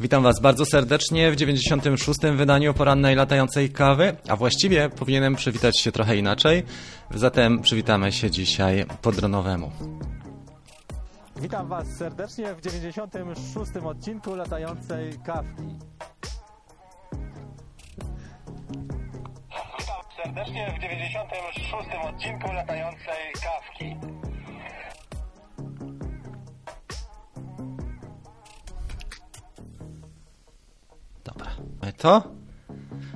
Witam Was bardzo serdecznie w 96. wydaniu porannej latającej kawy, a właściwie powinienem przywitać się trochę inaczej, zatem przywitamy się dzisiaj po dronowemu. Witam Was serdecznie w 96. odcinku latającej kawki. Witam serdecznie w 96. odcinku latającej kawki. To.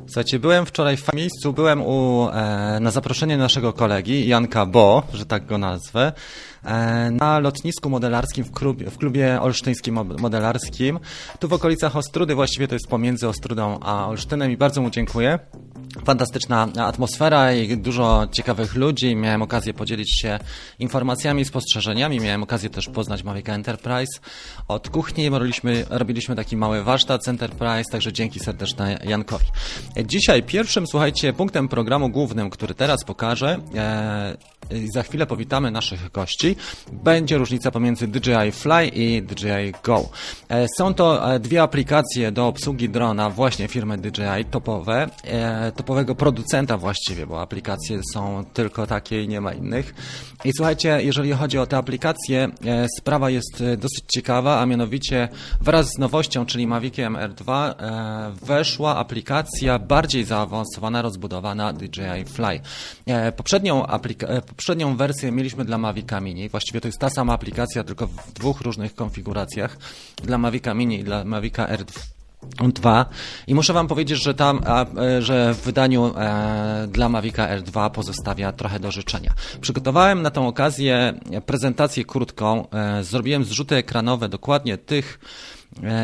Słuchajcie, byłem wczoraj w miejscu, byłem u, e, na zaproszenie naszego kolegi, Janka Bo, że tak go nazwę, e, na lotnisku modelarskim w klubie, w klubie olsztyńskim modelarskim, tu w okolicach Ostrudy, właściwie to jest pomiędzy Ostrudą a Olsztynem i bardzo mu dziękuję. Fantastyczna atmosfera i dużo ciekawych ludzi. Miałem okazję podzielić się informacjami, spostrzeżeniami. Miałem okazję też poznać Mavica Enterprise. Od kuchni robiliśmy, robiliśmy taki mały warsztat z Enterprise, także dzięki serdeczne Jankowi. Dzisiaj pierwszym, słuchajcie, punktem programu głównym, który teraz pokażę, e, i za chwilę powitamy naszych gości, będzie różnica pomiędzy DJI Fly i DJI Go. E, są to e, dwie aplikacje do obsługi drona właśnie firmy DJI topowe, e, topowego producenta właściwie, bo aplikacje są tylko takie i nie ma innych. I słuchajcie, jeżeli chodzi o te aplikacje, sprawa jest dosyć ciekawa, a mianowicie wraz z nowością, czyli Maviciem R2 weszła aplikacja bardziej zaawansowana, rozbudowana DJI Fly. Poprzednią aplikację poprzednią wersję mieliśmy dla Mavica Mini. Właściwie to jest ta sama aplikacja, tylko w dwóch różnych konfiguracjach. Dla Mavica Mini i dla Mavica R2. 2 i muszę Wam powiedzieć, że tam, e, że w wydaniu e, dla Mavica R2 pozostawia trochę do życzenia. Przygotowałem na tą okazję prezentację krótką, e, zrobiłem zrzuty ekranowe dokładnie tych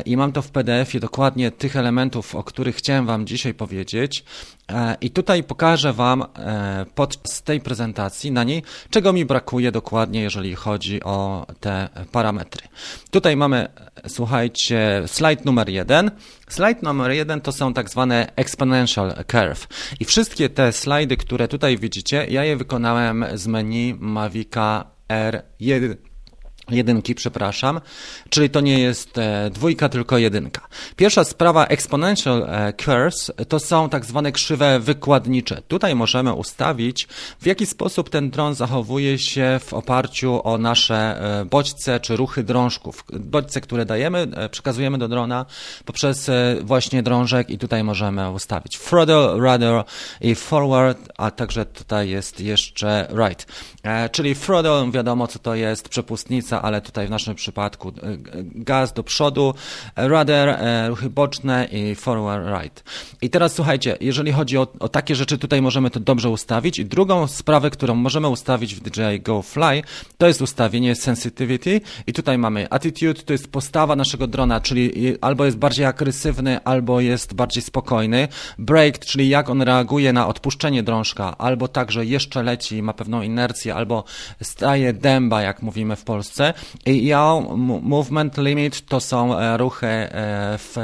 i mam to w PDF-ie dokładnie tych elementów, o których chciałem Wam dzisiaj powiedzieć. E, I tutaj pokażę Wam e, podczas tej prezentacji na niej, czego mi brakuje dokładnie, jeżeli chodzi o te parametry. Tutaj mamy, słuchajcie, slajd numer jeden. Slajd numer jeden to są tak zwane exponential curve. I wszystkie te slajdy, które tutaj widzicie, ja je wykonałem z menu Mavica R1 jedynki, przepraszam, czyli to nie jest e, dwójka, tylko jedynka. Pierwsza sprawa exponential e, curves to są tak zwane krzywe wykładnicze. Tutaj możemy ustawić, w jaki sposób ten dron zachowuje się w oparciu o nasze e, bodźce czy ruchy drążków. Bodźce, które dajemy, przekazujemy do drona poprzez właśnie drążek i tutaj możemy ustawić throttle, rudder i forward, a także tutaj jest jeszcze right. Czyli throttle, wiadomo co to jest, przepustnica, ale tutaj w naszym przypadku e, gaz do przodu, rudder, e, ruchy boczne i forward right. I teraz słuchajcie, jeżeli chodzi o, o takie rzeczy, tutaj możemy to dobrze ustawić. I drugą sprawę, którą możemy ustawić w DJI Go Fly, to jest ustawienie sensitivity i tutaj mamy attitude, to jest postawa naszego drona, czyli albo jest bardziej agresywny, albo jest bardziej spokojny. Brake, czyli jak on reaguje na odpuszczenie drążka, albo także jeszcze leci, ma pewną inercję, albo staje dęba, jak mówimy w Polsce. I ja, movement limit to są e, ruchy e, w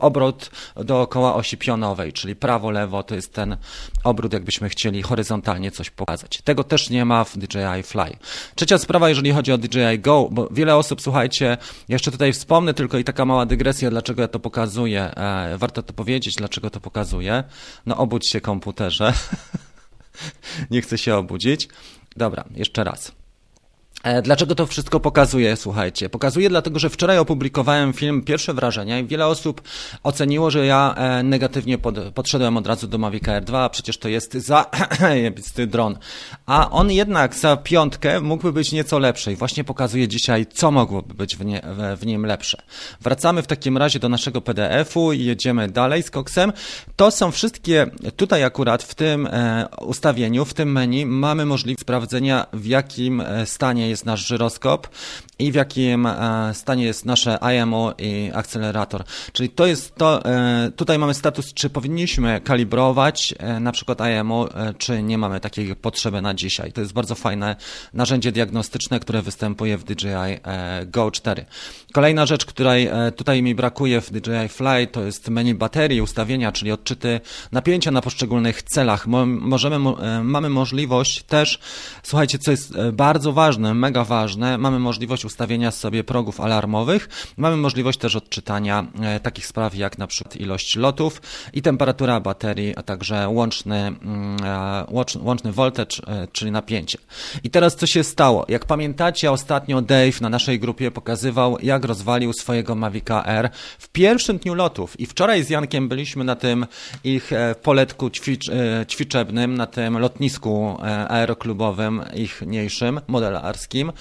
obrót dookoła osi pionowej, czyli prawo-lewo to jest ten obrót, jakbyśmy chcieli horyzontalnie coś pokazać. Tego też nie ma w DJI Fly. Trzecia sprawa, jeżeli chodzi o DJI Go, bo wiele osób, słuchajcie, jeszcze tutaj wspomnę tylko i taka mała dygresja, dlaczego ja to pokazuję. E, warto to powiedzieć, dlaczego to pokazuję. No obudź się komputerze. nie chcę się obudzić. Dobra, jeszcze raz. E, dlaczego to wszystko pokazuje? Słuchajcie, pokazuje dlatego, że wczoraj opublikowałem film Pierwsze Wrażenia i wiele osób oceniło, że ja e, negatywnie pod, podszedłem od razu do Mavic Air 2, a przecież to jest za dron. A on jednak za piątkę mógłby być nieco lepszy i właśnie pokazuje dzisiaj, co mogłoby być w, nie, w, nim lepsze. Wracamy w takim razie do naszego PDF-u i jedziemy dalej z koksem. To są wszystkie, tutaj akurat w tym e, ustawieniu, w tym menu mamy możliwość sprawdzenia w jakim stanie jest nasz żyroskop i w jakim e, stanie jest nasze IMO i akcelerator. Czyli to jest to, e, tutaj mamy status, czy powinniśmy kalibrować e, na przykład IMO, czy nie mamy takiej potrzeby na dzisiaj. To jest bardzo fajne narzędzie diagnostyczne, które występuje w DJI Go 4. Kolejna rzecz, której tutaj mi brakuje w DJI Fly, to jest menu baterii, ustawienia, czyli odczyty napięcia na poszczególnych celach. Możemy, mamy możliwość też, słuchajcie, co jest bardzo ważne, mega ważne, mamy możliwość ustawienia sobie progów alarmowych, mamy możliwość też odczytania e, takich spraw jak na przykład ilość lotów i temperatura baterii, a także łączny, mm, e, łączny, voltage, e, czyli napięcie. I teraz co się stało? Jak pamiętacie, ostatnio Dave na naszej grupie pokazywał, jak rozwalił swojego Mavica R w pierwszym dniu lotów i wczoraj z Jankiem byliśmy na tym ich poletku ćwicz, ćwiczebnym, na tym lotnisku aeroklubowym ich mniejszym, modelarskim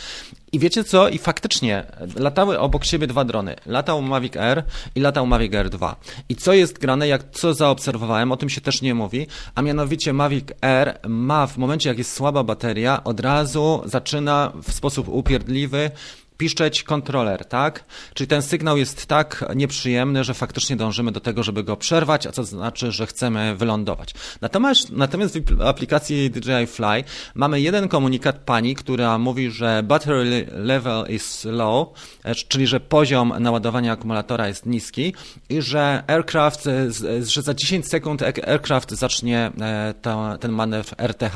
i wiecie co? I faktycznie latały obok siebie dwa drony. Latał Mavic Air i latał Mavic Air 2. I co jest grane, jak co zaobserwowałem, o tym się też nie mówi, a mianowicie Mavic Air ma w momencie, jak jest słaba bateria, od razu zaczyna w sposób upierdliwy piszczeć kontroler, tak? Czyli ten sygnał jest tak nieprzyjemny, że faktycznie dążymy do tego, żeby go przerwać, a co znaczy, że chcemy wylądować. Natomiast, natomiast w aplikacji DJI Fly mamy jeden komunikat pani, która mówi, że battery level is low, e, czyli że poziom naładowania akumulatora jest niski i że aircraft, e, że za 10 sekund aircraft zacznie e, ten manewr RTH.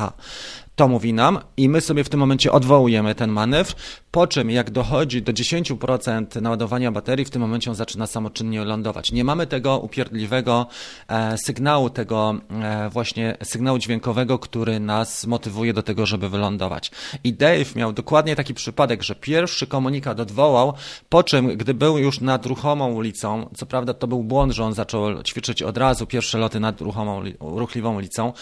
To mówi nam i my sobie w tym momencie odwołujemy ten manewr, po czym jak dochodzi do 10% naładowania baterii, w tym momencie on zaczyna samoczynnie lądować. Nie mamy tego upierdliwego e, sygnału, tego e, właśnie sygnału dźwiękowego, który nas motywuje do tego, żeby wylądować. I Dave miał dokładnie taki przypadek, że pierwszy komunikat odwołał, po czym, gdy był już nad ruchomą ulicą, co prawda to był błąd, że on zaczął ćwiczyć od razu pierwsze loty nad ruchomą, ruchliwą ulicą,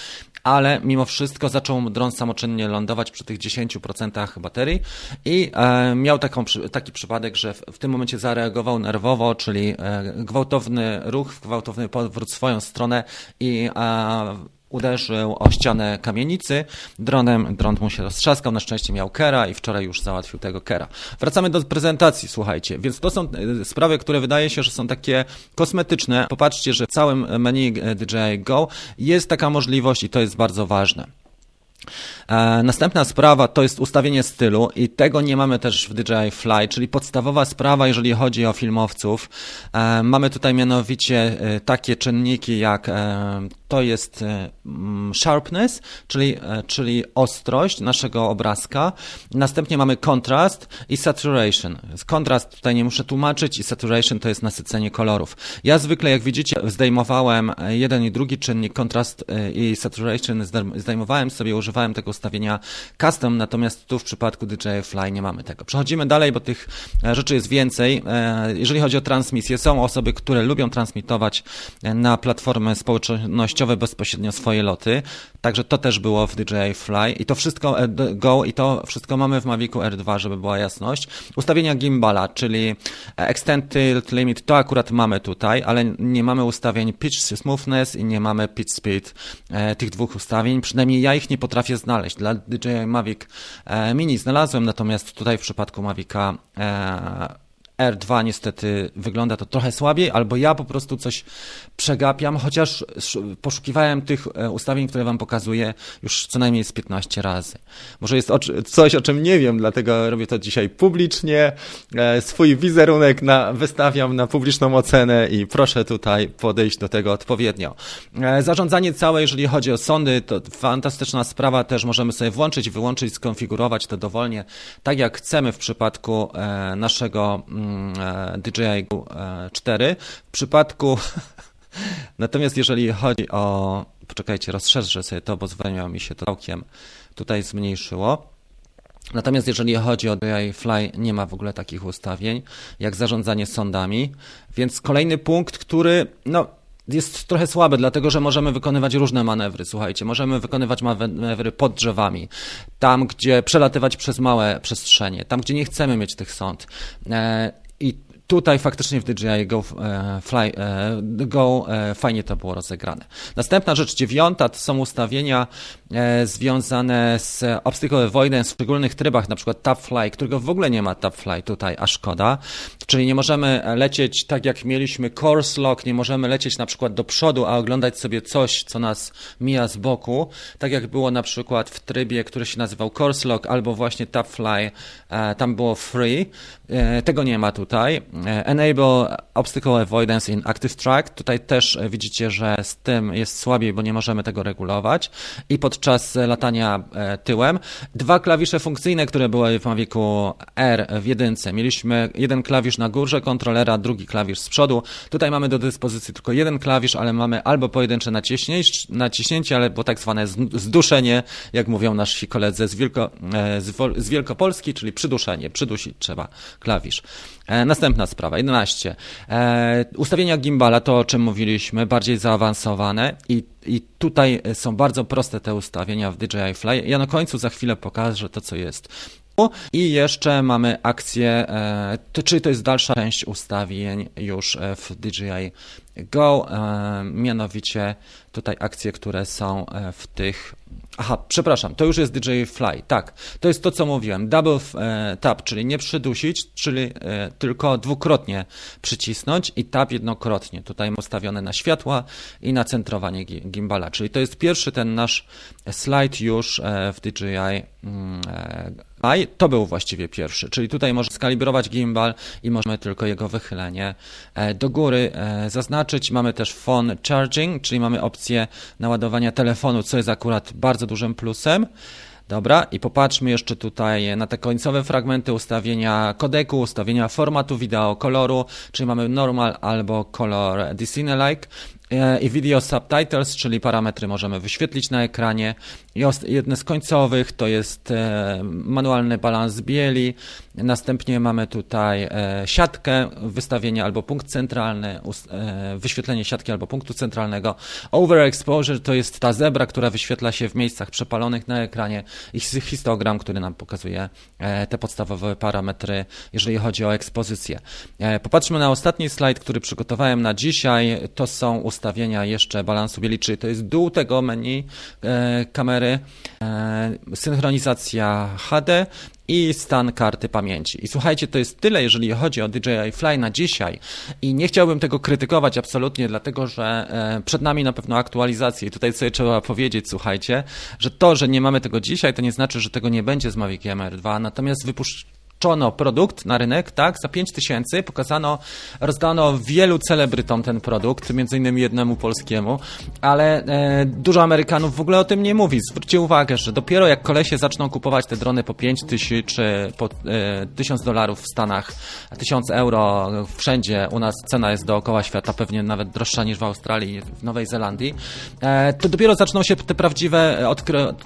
ale mimo wszystko zaczął dron samoczynnie lądować przy tych 10% baterii i e, miał taką, taki przypadek, że w, tym momencie zareagował nerwowo, czyli e, gwałtowny ruch, gwałtowny powrót w swoją stronę i e, uderzył o ścianę kamienicy. Dronem, dron mu się roztrzaskał, na szczęście miał kera i wczoraj już załatwił tego kera. Wracamy do prezentacji, słuchajcie. Więc to są sprawy, które wydaje się, że są takie kosmetyczne. Popatrzcie, że w całym menu DJI Go jest taka możliwość i to jest bardzo ważne. E, następna sprawa to jest ustawienie stylu i tego nie mamy też w DJI Fly, czyli podstawowa sprawa, jeżeli chodzi o filmowców. E, mamy tutaj mianowicie e, takie czynniki jak to jest mm, sharpness, czyli, czyli ostrość naszego obrazka. Następnie mamy kontrast i saturation. Kontrast tutaj nie muszę tłumaczyć i saturation to jest nasycenie kolorów. Ja zwykle, jak widzicie, zdejmowałem jeden i drugi czynnik, kontrast i saturation, zdejmowałem sobie, używałem tego ustawienia custom, natomiast tu w przypadku DJI Fly nie mamy tego. Przechodzimy dalej, bo tych e, rzeczy jest więcej. E, jeżeli chodzi o transmisję, są osoby, które lubią transmitować e, na platformy społecznościowe bezpośrednio swoje loty, także to też było w DJI Fly i to wszystko Go i to wszystko mamy w Mavicu R2, żeby była jasność. Ustawienia gimbala, czyli Extend Tilt Limit, to akurat mamy tutaj, ale nie mamy ustawień Pitch Smoothness i nie mamy Pitch Speed tych dwóch ustawień, przynajmniej ja ich nie potrafię znaleźć. Dla DJI Mavic e, Mini znalazłem, natomiast tutaj w przypadku Mavica e, R2 niestety wygląda to trochę słabiej, albo ja po prostu coś przegapiam, chociaż poszukiwałem tych e, ustawień, które Wam pokazuję już co najmniej z 15 razy. Może jest coś, o czym nie wiem, dlatego robię to dzisiaj publicznie. E, swój wizerunek na, wystawiam na publiczną ocenę i proszę tutaj podejść do tego odpowiednio. E, zarządzanie całe, jeżeli chodzi o sądy, to fantastyczna sprawa, też możemy sobie włączyć, wyłączyć, skonfigurować to dowolnie, tak jak chcemy w przypadku naszego E, DJI 4. E, w przypadku Natomiast jeżeli chodzi o. Poczekajcie, rozszerzę sobie to, bo zwolniło mi się to całkiem tutaj zmniejszyło. Natomiast jeżeli chodzi o DJI Fly, nie ma w ogóle takich ustawień, jak zarządzanie sądami. Więc kolejny punkt, który no, jest trochę słaby, dlatego że możemy wykonywać różne manewry. Słuchajcie, możemy wykonywać manewry pod drzewami, tam gdzie przelatywać przez małe przestrzenie, tam gdzie nie chcemy mieć tych sąd. E, I tutaj faktycznie w DJI Go, e, Fly, e, Go fajnie to było rozegrane. Następna rzecz dziewiąta to są ustawienia związane z obstacle avoidance w szczególnych trybach, na przykład Tap Fly, którego w ogóle nie ma Tap Fly tutaj, a szkoda. Czyli nie możemy lecieć tak jak mieliśmy course lock, nie możemy lecieć na przykład do przodu, a oglądać sobie coś, co nas mija z boku, tak jak było na przykład w trybie, który się nazywał course lock albo właśnie Tap Fly, tam było free. Tego nie ma tutaj. e, Enable Obstacle Avoidance in Active Track. Tutaj też e, widzicie, że z tym jest słabiej, bo nie możemy tego regulować. I podczas latania e, tyłem. Dwa klawisze funkcyjne, które były w Mavicu R w jedynce. Mieliśmy jeden klawisz na górze kontrolera, drugi klawisz z przodu. Tutaj mamy do dyspozycji tylko jeden klawisz, ale mamy albo pojedyncze naciśnięcie, albo tak zwane zduszenie, jak mówią nasi koledzy z, Wielko, z Wielkopolski, czyli przyduszenie. Przydusić trzeba klawisz. E, następna sprawa, 11. E, ustawienia gimbala, to o czym mówiliśmy, bardziej zaawansowane i, i tutaj są bardzo proste te ustawienia w DJI Fly. Ja na końcu za chwilę pokażę to, co jest. I jeszcze mamy akcję, e, czyli to jest dalsza część ustawień już w DJI Go, mianowicie tutaj akcje, które są w tych Aha, przepraszam, to już jest DJ Fly. Tak, to jest to, co mówiłem. Double e, tap, czyli nie przydusić, czyli e, tylko dwukrotnie przycisnąć i tap jednokrotnie. Tutaj ustawione na światła i na centrowanie gimbala. Czyli to jest pierwszy ten nasz slajd już e, w DJI mm, i to był właściwie pierwszy, czyli tutaj możemy skalibrować gimbal i możemy tylko jego wychylenie do góry zaznaczyć. Mamy też phone charging, czyli mamy opcję naładowania telefonu, co jest akurat bardzo dużym plusem. Dobra, i popatrzmy jeszcze tutaj na te końcowe fragmenty ustawienia kodeku, ustawienia formatu wideo, koloru, czyli mamy normal albo color Disney-like e, i video subtitles, czyli parametry możemy wyświetlić na ekranie. Jedne z końcowych to jest e, manualny balans bieli, następnie mamy tutaj e, siatkę wystawienia albo punkt centralny, e, wyświetlenie siatki albo punktu centralnego. Overexposure to jest ta zebra, która wyświetla się w miejscach przepalonych na ekranie i histogram, który nam pokazuje te podstawowe parametry, jeżeli chodzi o ekspozycję. Popatrzmy na ostatni slajd, który przygotowałem na dzisiaj. To są ustawienia jeszcze balansu bieli, czyli to jest dół tego menu kamery E, synchronizacja HD i stan karty pamięci. I słuchajcie, to jest tyle, jeżeli chodzi o DJI Fly na dzisiaj. I nie chciałbym tego krytykować absolutnie, dlatego że e, przed nami na pewno aktualizacje. I tutaj sobie trzeba powiedzieć, słuchajcie, że to, że nie mamy tego dzisiaj, to nie znaczy, że tego nie będzie z Maviciem R2. Natomiast wypuszczenie wpuszczono produkt na rynek, tak, za 5 tysięcy, pokazano, rozdano wielu celebrytom ten produkt, między innymi jednemu polskiemu, ale e, dużo Amerykanów w ogóle o tym nie mówi. Zwróćcie uwagę, że dopiero jak kolesie zaczną kupować te drony po 5 tysięcy czy po e, 1000 dolarów w Stanach, 1000 euro wszędzie, u nas cena jest dookoła świata, pewnie nawet droższa niż w Australii, w Nowej Zelandii, e, to dopiero zaczną się te prawdziwe,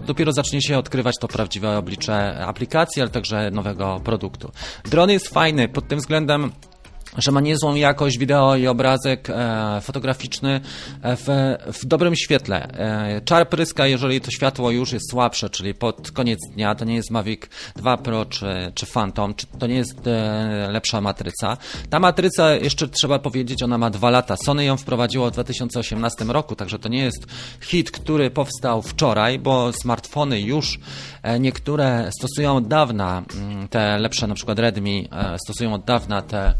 dopiero zacznie się odkrywać to prawdziwe oblicze aplikacji, ale także nowego produktu produktu. Dron jest fajny pod tym względem, że ma niezłą jakość wideo i obrazek e, fotograficzny e, w, w dobrym świetle. E, czar pryska, jeżeli to światło już jest słabsze, czyli pod koniec dnia, to nie jest Mavic 2 Pro czy, czy Phantom, czy to nie jest e, lepsza matryca. Ta matryca, jeszcze trzeba powiedzieć, ona ma dwa lata. Sony ją wprowadziło w 2018 roku, także to nie jest hit, który powstał wczoraj, bo smartfony już e, niektóre stosują od dawna mm, te lepsze, na przykład Redmi e, stosują od dawna te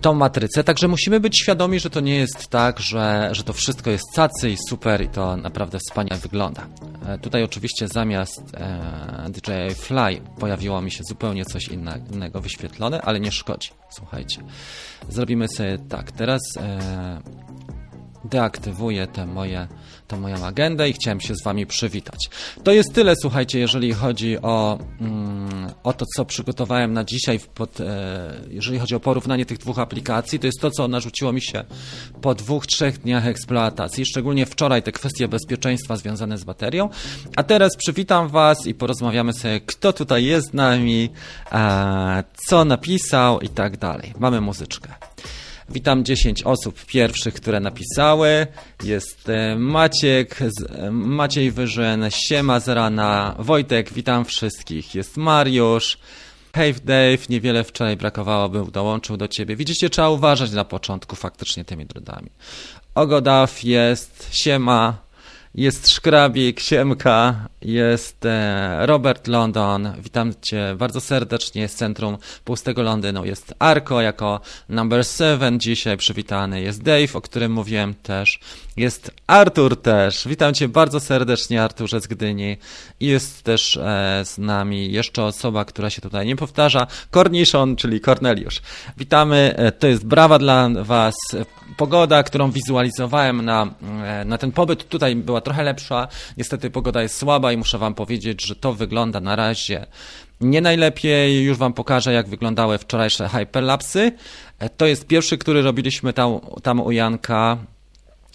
tą matrycę, także musimy być świadomi, że to nie jest tak, że, że to wszystko jest cacy i super i to naprawdę wspaniale wygląda. E, tutaj oczywiście zamiast e, DJI Fly pojawiło mi się zupełnie coś innego wyświetlone, ale nie szkodzi. Słuchajcie, zrobimy sobie tak, teraz e, deaktywuję te moje tą moją agendę i chciałem się z Wami przywitać. To jest tyle, słuchajcie, jeżeli chodzi o, mm, o to, co przygotowałem na dzisiaj, pod, e, jeżeli chodzi o porównanie tych dwóch aplikacji. To jest to, co narzuciło mi się po dwóch, trzech dniach eksploatacji, szczególnie wczoraj te kwestie bezpieczeństwa związane z baterią. A teraz przywitam Was i porozmawiamy sobie, kto tutaj jest z nami, e, co napisał i tak dalej. Mamy muzyczkę. Witam 10 osób pierwszych, które napisały. Jest e, Maciek, e, Maciej Wyżyn, Siema z rana, Wojtek, witam wszystkich. Jest Mariusz, Hej Dave, niewiele wczoraj brakowało, bym dołączył do ciebie. Widzicie, trzeba uważać na początku faktycznie tymi drudami. Ogodaw jest, Siema, jest Szkrabik, Siemka, jest e, Robert London. Witam Cię bardzo serdecznie z centrum Pustego Londynu. Jest Arko jako number seven dzisiaj przywitany. Jest Dave, o którym mówiłem też. Jest Artur też. Witam Cię bardzo serdecznie, Arturze z Gdyni. I jest też e, z nami jeszcze osoba, która się tutaj nie powtarza. Corniszon, czyli Corneliusz. Witamy. E, to jest brawa dla Was. Pogoda, którą wizualizowałem na, na ten pobyt tutaj była trochę lepsza. Niestety pogoda jest słaba i muszę Wam powiedzieć, że to wygląda na razie nie najlepiej. Już Wam pokażę, jak wyglądały wczorajsze hyperlapsy. E, To jest pierwszy, który robiliśmy tam, tam u Janka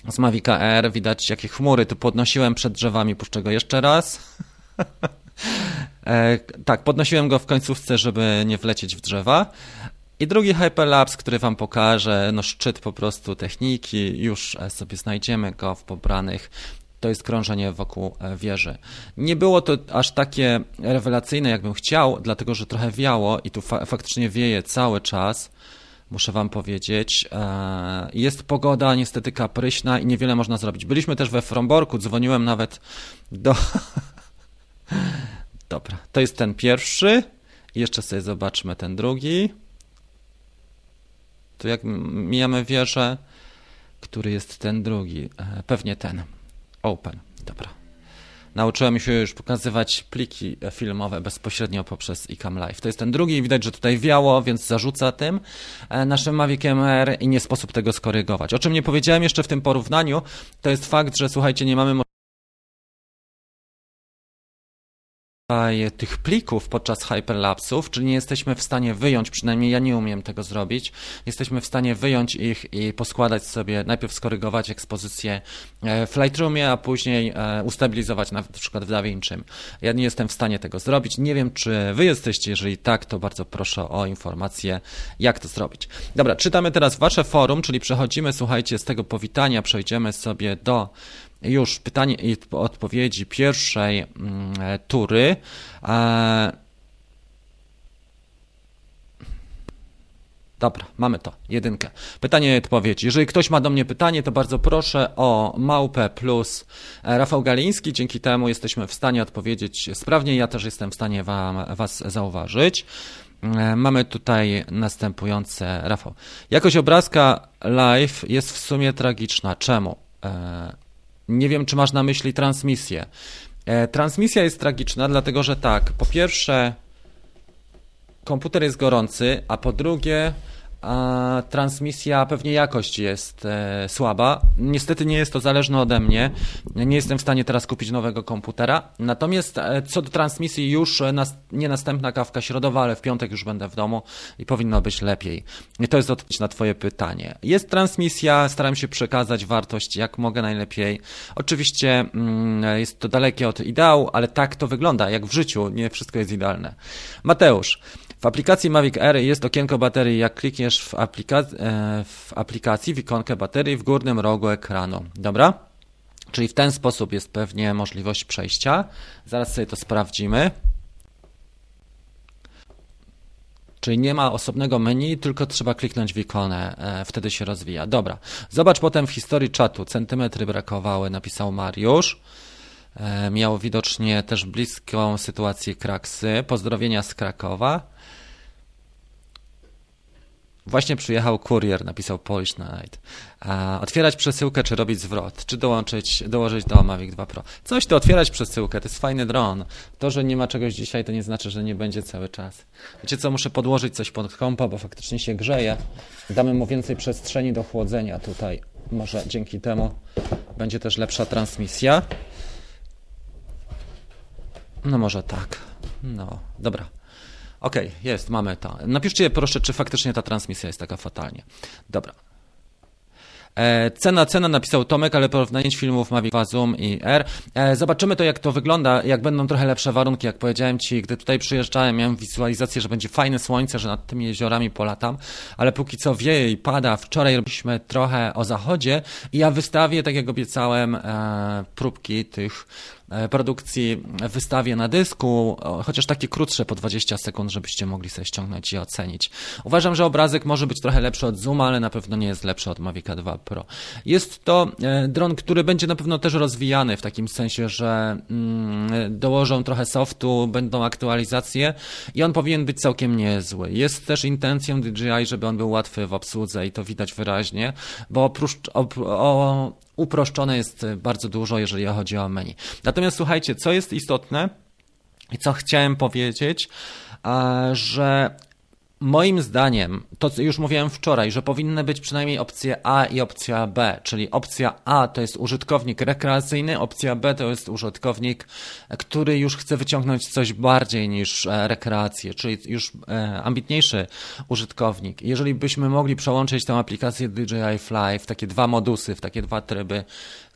z Mavica Air. Widać, jakie chmury tu podnosiłem przed drzewami. Puszczę go jeszcze raz. E, tak, podnosiłem go w końcówce, żeby nie wlecieć w drzewa. I drugi hyperlapse, który Wam pokażę, no szczyt po prostu techniki, już e, sobie znajdziemy go w pobranych. To jest krążenie wokół e, wieży. Nie było to aż takie rewelacyjne, jakbym chciał, dlatego że trochę wiało i tu fa faktycznie wieje cały czas. Muszę Wam powiedzieć. E, Jest pogoda niestety kapryśna i niewiele można zrobić. Byliśmy też we Fromborku, dzwoniłem nawet do. Dobra, to jest ten pierwszy. Jeszcze sobie zobaczmy ten drugi. Tu jak mijamy wieżę, który jest ten drugi? E, Pewnie ten. Open. Dobra. Nauczyłem się już pokazywać pliki filmowe bezpośrednio poprzez iCam Live. To jest ten drugi. Widać, że tutaj wiało, więc zarzuca tym e, naszym Maviciem R i nie sposób tego skorygować. O czym nie powiedziałem jeszcze w tym porównaniu, to jest fakt, że słuchajcie, nie mamy tych plików podczas hyperlapsów, czyli nie jesteśmy w stanie wyjąć, przynajmniej ja nie umiem tego zrobić, jesteśmy w stanie wyjąć ich i poskładać sobie, najpierw skorygować ekspozycję e, w Lightroomie, a później e, ustabilizować na przykład w DaVinci. Ja nie jestem w stanie tego zrobić. Nie wiem, czy wy jesteście. Jeżeli tak, to bardzo proszę o informację, jak to zrobić. Dobra, czytamy teraz wasze forum, czyli przechodzimy, słuchajcie, z tego powitania, przejdziemy sobie do już pytanie i odpowiedzi pierwszej mm, tury. E, Dobra, mamy to, jedynkę. Pytanie i odpowiedź. Jeżeli ktoś ma do mnie pytanie, to bardzo proszę o małpę plus e, Rafał Galiński. Dzięki temu jesteśmy w stanie odpowiedzieć sprawnie. Ja też jestem w stanie wam, Was zauważyć. E, Mamy tutaj następujące. Rafał. Jakość obrazka live jest w sumie tragiczna. Czemu? Nie wiem, czy masz na myśli transmisję. E, Transmisja jest tragiczna, dlatego że tak, po pierwsze, komputer jest gorący, a po drugie, a, transmisja, pewnie jakość jest e, słaba. Niestety nie jest to zależne ode mnie. Nie jestem w stanie teraz kupić nowego komputera. Natomiast e, co do transmisji, już e, nas, nie następna kawka środowa, ale w piątek już będę w domu i powinno być lepiej. I to jest odpowiedź na Twoje pytanie. Jest transmisja, staram się przekazać wartość jak mogę najlepiej. Oczywiście mm, jest to dalekie od ideału, ale tak to wygląda, jak w życiu. Nie wszystko jest idealne. Mateusz. W aplikacji Mavic Air jest okienko baterii. Jak klikniesz w, e, w aplikacji w ikonkę baterii w górnym rogu ekranu. Dobra? Czyli w ten sposób jest pewnie możliwość przejścia. Zaraz sobie to sprawdzimy. Czyli nie ma osobnego menu, tylko trzeba kliknąć w ikonę, e, wtedy się rozwija. Dobra, zobacz potem w historii czatu. Centymetry brakowały, napisał Mariusz. E, Miał widocznie też bliską sytuację Kraksy. Pozdrowienia z Krakowa. Właśnie przyjechał kurier, napisał Polish Night. Otwierać przesyłkę, czy robić zwrot? Czy dołączyć, dołożyć do Mavic 2 Pro? Coś to otwierać przesyłkę, to jest fajny dron. To, że nie ma czegoś dzisiaj, to nie znaczy, że nie będzie cały czas. Wiecie co, muszę podłożyć coś pod kompa, bo faktycznie się grzeje. Damy mu więcej przestrzeni do chłodzenia tutaj. Może dzięki temu będzie też lepsza transmisja. No może tak. No, dobra. Okej, jest, mamy to. Napiszcie proszę, czy faktycznie ta transmisja jest taka fatalnie. Dobra. E, cena, cena napisał Tomek, ale porównanie filmów Mavic 2 Zoom i R. E, zobaczymy to, jak to wygląda, jak będą trochę lepsze warunki. Jak powiedziałem Ci, gdy tutaj przyjeżdżałem, miałem wizualizację, że będzie fajne słońce, że nad tymi jeziorami polatam, ale póki co wieje i pada. Wczoraj robiliśmy trochę o zachodzie i ja wystawię, tak jak obiecałem, e, próbki tych produkcji w wystawie na dysku, chociaż takie krótsze po 20 sekund, żebyście mogli sobie ściągnąć i ocenić. Uważam, że obrazek może być trochę lepszy od Zooma, ale na pewno nie jest lepszy od Mavica 2 Pro. Jest to e, dron, który będzie na pewno też rozwijany w takim sensie, że mm, dołożą trochę softu, będą aktualizacje i on powinien być całkiem niezły. Jest też intencją DJI, żeby on był łatwy w obsłudze i to widać wyraźnie, bo oprócz, o, uproszczone jest bardzo dużo, jeżeli chodzi o menu. Natomiast słuchajcie, co jest istotne i co chciałem powiedzieć, że Moim zdaniem, to co już mówiłem wczoraj, że powinny być przynajmniej opcje A i opcja B, czyli opcja A to jest użytkownik rekreacyjny, opcja B to jest użytkownik, który już chce wyciągnąć coś bardziej niż e, rekreację, czyli już e, ambitniejszy użytkownik. Jeżeli byśmy mogli przełączyć tę aplikację DJI Fly w takie dwa modusy, w takie dwa tryby,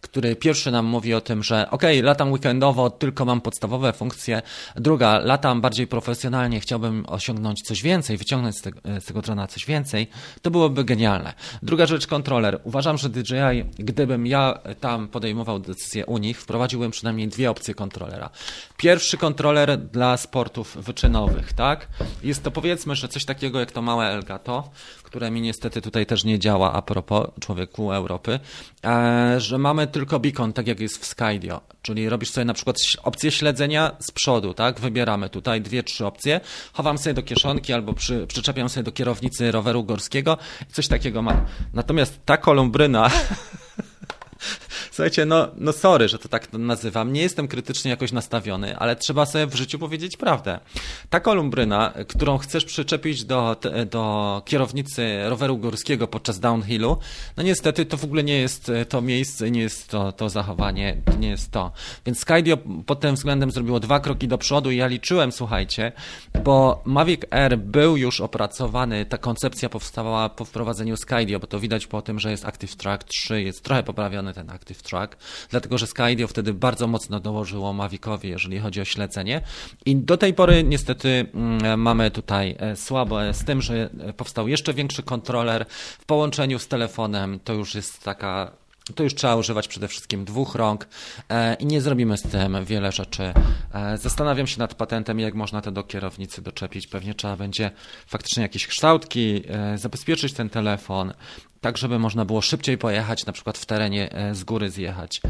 który pierwszy nam mówi o tym, że ok, latam weekendowo, tylko mam podstawowe funkcje. Druga, latam bardziej profesjonalnie, chciałbym osiągnąć coś więcej, wyciągnąć z z tego drona coś więcej. To byłoby genialne. Druga rzecz, kontroler. Uważam, że DJI, gdybym ja tam podejmował decyzję u nich, wprowadziłbym przynajmniej dwie opcje kontrolera. Pierwszy kontroler dla sportów wyczynowych, tak? Jest to powiedzmy, że coś takiego jak to małe Elgato, które mi niestety tutaj też nie działa a propos człowieku Europy, e, że mamy tylko beacon, tak jak jest w Skydio, czyli robisz sobie na przykład opcję śledzenia z przodu, tak? Wybieramy tutaj dwie, trzy opcje, chowam sobie do kieszonki albo przy, przyczepiam sobie do kierownicy roweru górskiego i coś takiego mam. Natomiast ta kolumbryna Słuchajcie, no, no sorry, że to tak nazywam. Nie jestem krytycznie jakoś nastawiony, ale trzeba sobie w życiu powiedzieć prawdę. Ta kolumbryna, którą chcesz przyczepić do, do kierownicy roweru górskiego podczas downhillu, no niestety to w ogóle nie jest to miejsce, nie jest to, to zachowanie, nie jest to. Więc Skydio pod tym względem zrobiło dwa kroki do przodu i ja liczyłem, słuchajcie, bo Mavic Air był już opracowany, ta koncepcja powstawała po wprowadzeniu Skydio, bo to widać po tym, że jest Active Track 3, jest trochę poprawiony ten Active Track, dlatego że Skydio wtedy bardzo mocno dołożyło Mavicowi, jeżeli chodzi o śledzenie. I do tej pory niestety mm, mamy tutaj e, słabo z tym, że powstał jeszcze większy kontroler w połączeniu z telefonem. To już jest taka to już trzeba używać przede wszystkim dwóch rąk e, i nie zrobimy z tym wiele rzeczy. E, zastanawiam się nad patentem, jak można to do kierownicy doczepić. Pewnie trzeba będzie faktycznie jakieś kształtki, zabezpieczyć ten telefon, tak żeby można było szybciej pojechać, na przykład w terenie e, z góry zjechać,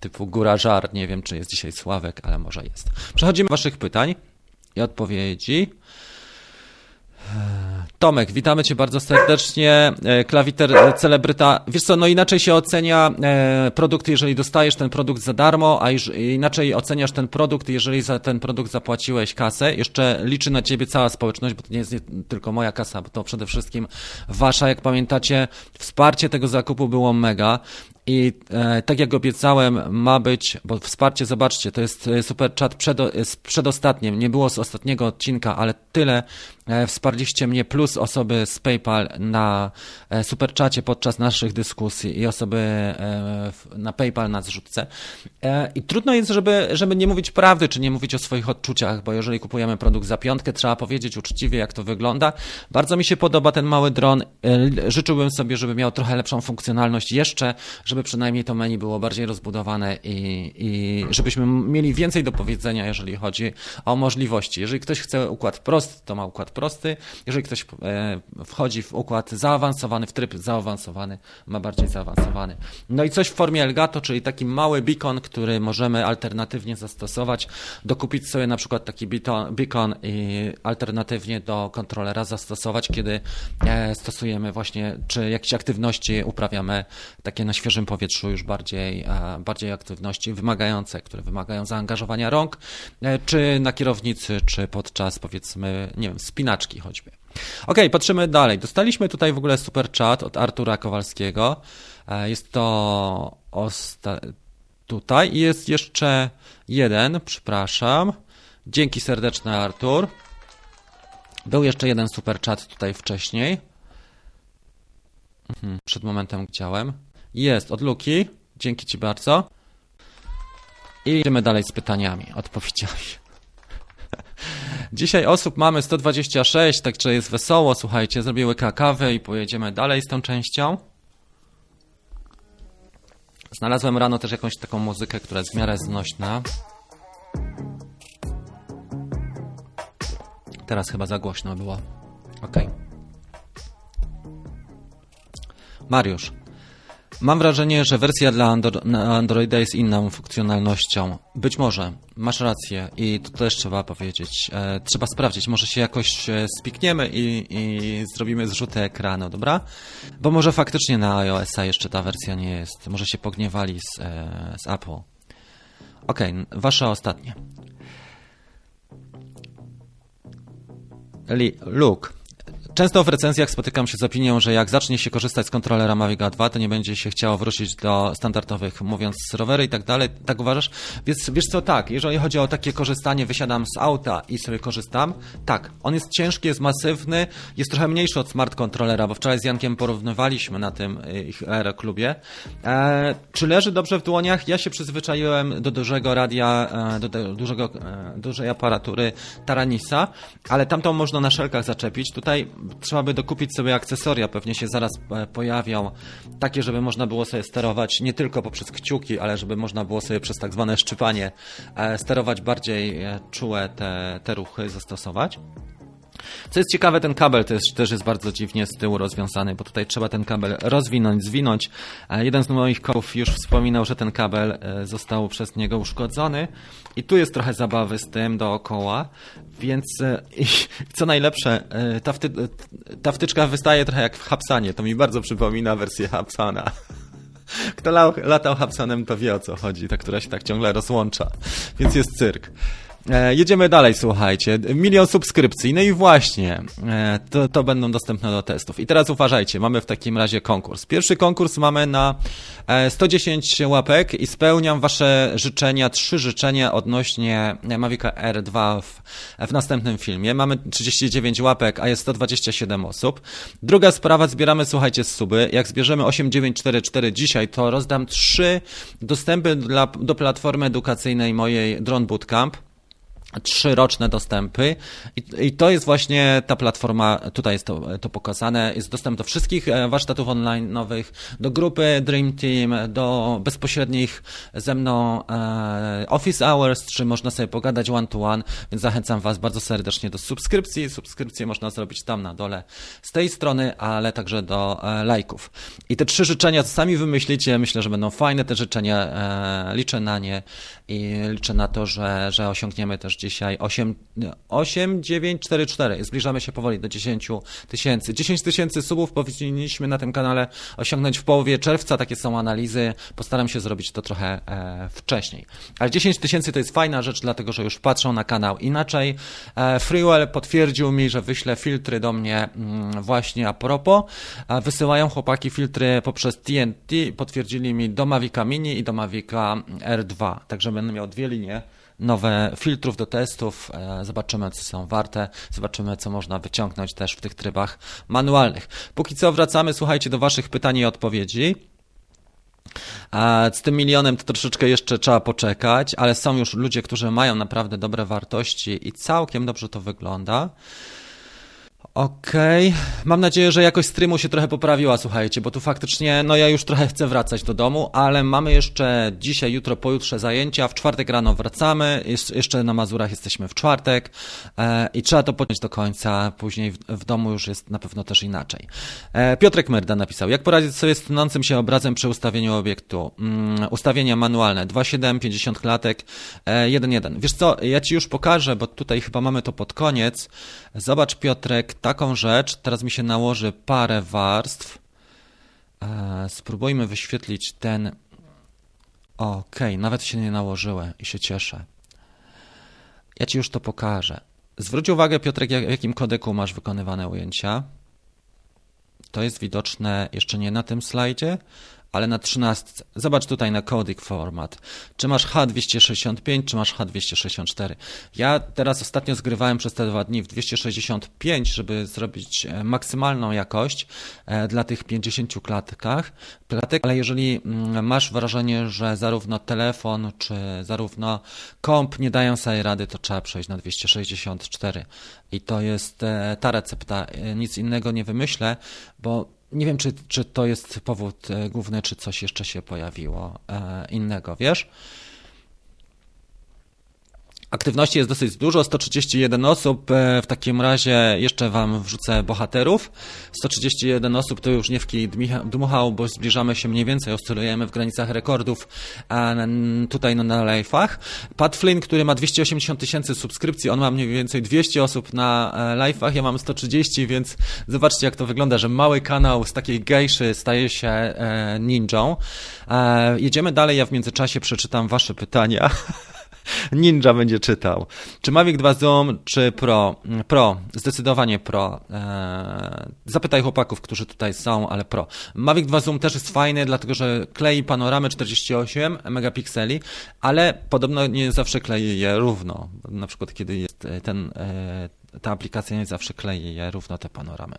typu góra żar, nie wiem czy jest dzisiaj Sławek, ale może jest. Przechodzimy do waszych pytań i odpowiedzi. Tomek, witamy Cię bardzo serdecznie. E, klawiter e, celebryta. Wiesz co, no inaczej się ocenia e, produkt, jeżeli dostajesz ten produkt za darmo, a inaczej oceniasz ten produkt, jeżeli za ten produkt zapłaciłeś kasę. Jeszcze liczy na Ciebie cała społeczność, bo to nie jest tylko moja kasa, bo to przede wszystkim Wasza. Jak pamiętacie, wsparcie tego zakupu było mega. I e, tak jak obiecałem, ma być, bo wsparcie, zobaczcie, to jest super chat przed, przedostatnim, nie było z ostatniego odcinka, ale tyle e, wsparliście mnie, plus osoby z PayPal na e, super czacie podczas naszych dyskusji i osoby e, na PayPal na zrzutce. E, I trudno jest, żeby, żeby nie mówić prawdy, czy nie mówić o swoich odczuciach, bo jeżeli kupujemy produkt za piątkę, trzeba powiedzieć uczciwie, jak to wygląda. Bardzo mi się podoba ten mały dron. E, życzyłbym sobie, żeby miał trochę lepszą funkcjonalność jeszcze, żeby żeby przynajmniej to menu było bardziej rozbudowane i, i żebyśmy mieli więcej do powiedzenia, jeżeli chodzi o możliwości. Jeżeli ktoś chce układ prosty, to ma układ prosty. Jeżeli ktoś e, wchodzi w układ zaawansowany, w tryb zaawansowany, ma bardziej zaawansowany. No i coś w formie Elgato, czyli taki mały beacon, który możemy alternatywnie zastosować, dokupić sobie na przykład taki beacon i alternatywnie do kontrolera zastosować, kiedy e, stosujemy właśnie, czy jakieś aktywności uprawiamy takie na świeżym powietrzu już bardziej, e, bardziej aktywności wymagające, które wymagają zaangażowania rąk, e, czy na kierownicy, czy podczas powiedzmy, nie wiem, spinaczki choćby. Ok, patrzymy dalej. Dostaliśmy tutaj w ogóle super chat od Artura Kowalskiego. E, jest to osta... tutaj i jest jeszcze jeden, przepraszam. Dzięki serdeczne Artur. Był jeszcze jeden super chat tutaj wcześniej. Mhm, przed momentem chciałem. Jest, od Luki. Dzięki Ci bardzo. I idziemy dalej z pytaniami, odpowiedziami. Dzisiaj osób mamy 126, także jest wesoło. Słuchajcie, zrobię łyka kawy i pojedziemy dalej z tą częścią. Znalazłem rano też jakąś taką muzykę, która jest w miarę znośna. Teraz chyba za głośno było. Okej. Mariusz. Mam wrażenie, że wersja dla Androida jest inną funkcjonalnością. Być może, masz rację i to też trzeba powiedzieć. E, trzeba sprawdzić, może się jakoś e, spikniemy i, i zrobimy zrzuty ekranu, dobra? Bo może faktycznie na iOS-a jeszcze ta wersja nie jest. Może się pogniewali z, e, z Apple. Okej, wasze ostatnie. Luke. Często w recenzjach spotykam się z opinią, że jak zacznie się korzystać z kontrolera Mavic 2, to nie będzie się chciało wrócić do standardowych, mówiąc rowery i tak dalej. Tak uważasz? Więc wiesz co, tak, jeżeli chodzi o takie korzystanie, wysiadam z auta i sobie korzystam, tak, on jest ciężki, jest masywny, jest trochę mniejszy od smart kontrolera, bo wczoraj z Jankiem porównywaliśmy na tym y, ich klubie. E, czy leży dobrze w dłoniach? Ja się przyzwyczaiłem do dużego radia, e, do, do dużego, e, dużej aparatury Taranisa, ale tamtą można na szelkach zaczepić. Tutaj trzeba by dokupić sobie akcesoria, pewnie się zaraz e, pojawią, takie, żeby można było sobie sterować nie tylko poprzez kciuki, ale żeby można było sobie przez tak zwane szczypanie e, sterować bardziej e, czułe te, te ruchy zastosować. Co jest ciekawe, ten kabel też, też jest bardzo dziwnie z tyłu rozwiązany, bo tutaj trzeba ten kabel rozwinąć, zwinąć. Jeden z moich kolegów już wspominał, że ten kabel został przez niego uszkodzony i tu jest trochę zabawy z tym dookoła, więc co najlepsze, ta, wty, ta wtyczka wystaje trochę jak w Hapsanie, to mi bardzo przypomina wersję Hapsana. Kto latał Hapsanem, to wie o co chodzi, ta, która się tak ciągle rozłącza, więc jest cyrk. E, jedziemy dalej, słuchajcie. Milion subskrypcji. No i właśnie, e, to, to będą dostępne do testów. I teraz uważajcie, mamy w takim razie konkurs. Pierwszy konkurs mamy na e, 110 łapek i spełniam wasze życzenia, trzy życzenia odnośnie Mavica R2 w, w następnym filmie. Mamy 39 łapek, a jest 127 osób. Druga sprawa, zbieramy, słuchajcie, suby. Jak zbierzemy 8944 dzisiaj, to rozdam trzy dostępy dla, do platformy edukacyjnej mojej Drone Bootcamp trzy roczne dostępy I, I, to jest właśnie ta platforma, tutaj jest to, to pokazane, jest dostęp do wszystkich e, warsztatów online nowych, do grupy Dream Team, do bezpośrednich ze mną e, Office Hours, czy można sobie pogadać one to one, więc zachęcam Was bardzo serdecznie do subskrypcji. Subskrypcję można zrobić tam na dole z tej strony, ale także do e, lajków. I te trzy życzenia, co sami wymyślicie, myślę, że będą fajne te życzenia, e, liczę na nie i liczę na to, że, że osiągniemy też dzisiaj 8, 8 9, 4, 4. Zbliżamy się powoli do 10 tysięcy. 10 tysięcy subów powinniśmy na tym kanale osiągnąć w połowie czerwca. Takie są analizy. Postaram się zrobić to trochę e, wcześniej. Ale 10 tysięcy to jest fajna rzecz, dlatego że już patrzą na kanał inaczej. E, Freewell potwierdził mi, że wyśle filtry do mnie mm, właśnie a propos. E, wysyłają chłopaki filtry poprzez TNT. Potwierdzili mi do Mavica Mini i do Mavica R2. Także będę miał dwie linie nowe filtrów do testów, e, zobaczymy, co są warte, zobaczymy, co można wyciągnąć też w tych trybach manualnych. Póki co wracamy, słuchajcie, do Waszych pytań i odpowiedzi. Z tym milionem to troszeczkę jeszcze trzeba poczekać, ale są już ludzie, którzy mają naprawdę dobre wartości i całkiem dobrze to wygląda. Okej, okay. mam nadzieję, że jakość streamu się trochę poprawiła, słuchajcie, bo tu faktycznie, no ja już trochę chcę wracać do domu, ale mamy jeszcze dzisiaj, jutro, pojutrze zajęcia, w czwartek rano wracamy, jeszcze na Mazurach jesteśmy w czwartek e, i trzeba to podnieść do końca, później w, w, domu już jest na pewno też inaczej. E, Piotrek Merda napisał, jak poradzić sobie z tnącym się obrazem przy ustawieniu obiektu? Mm, ustawienia manualne, 2.7, 50 klatek, e, 1.1. Wiesz co, ja Ci już pokażę, bo tutaj chyba mamy to pod koniec. Zobacz Piotrek, taką rzecz. Teraz mi się nałoży parę warstw. E, spróbujmy wyświetlić ten. Okej, okay, nawet się nie nałożyły i się cieszę. Ja Ci już to pokażę. Zwróć uwagę, Piotrek, w jakim kodeku masz wykonywane ujęcia. To jest widoczne jeszcze nie na tym slajdzie, ale na 13. Zobacz tutaj na codec format. Czy masz H265, czy masz H264. Ja teraz ostatnio zgrywałem przez te dwa dni w 265, żeby zrobić e, maksymalną jakość e, dla tych 50 klatkach, ale jeżeli mm, masz wrażenie, że zarówno telefon, czy zarówno komp nie dają sobie rady, to trzeba przejść na 264. I to jest e, ta recepta. Nic innego nie wymyślę, bo nie wiem, czy, czy to jest powód e, główny, czy coś jeszcze się pojawiło e, innego, wiesz? Aktywności jest dosyć dużo, 131 osób. E, w takim razie jeszcze Wam wrzucę bohaterów. 131 osób to już nie w kij dmuchał, bo zbliżamy się mniej więcej, oscylujemy w granicach rekordów tutaj no, na live'ach. Pat Flynn, który ma 280 tysięcy subskrypcji, on ma mniej więcej 200 osób na e, live'ach, ja mam 130, więc zobaczcie jak to wygląda, że mały kanał z takiej gejszy staje się e, ninją. Jedziemy dalej, ja w międzyczasie przeczytam Wasze pytania. Ninja będzie czytał. Czy Mavic 2 Zoom, czy Pro? Pro, zdecydowanie Pro. Eee, zapytaj chłopaków, którzy tutaj są, ale Pro. Mavic 2 Zoom też jest fajny, dlatego że klei panoramy 48 megapikseli, ale podobno nie zawsze klei je równo. Na przykład kiedy jest ten, e, ta aplikacja nie zawsze klei je równo te panoramy.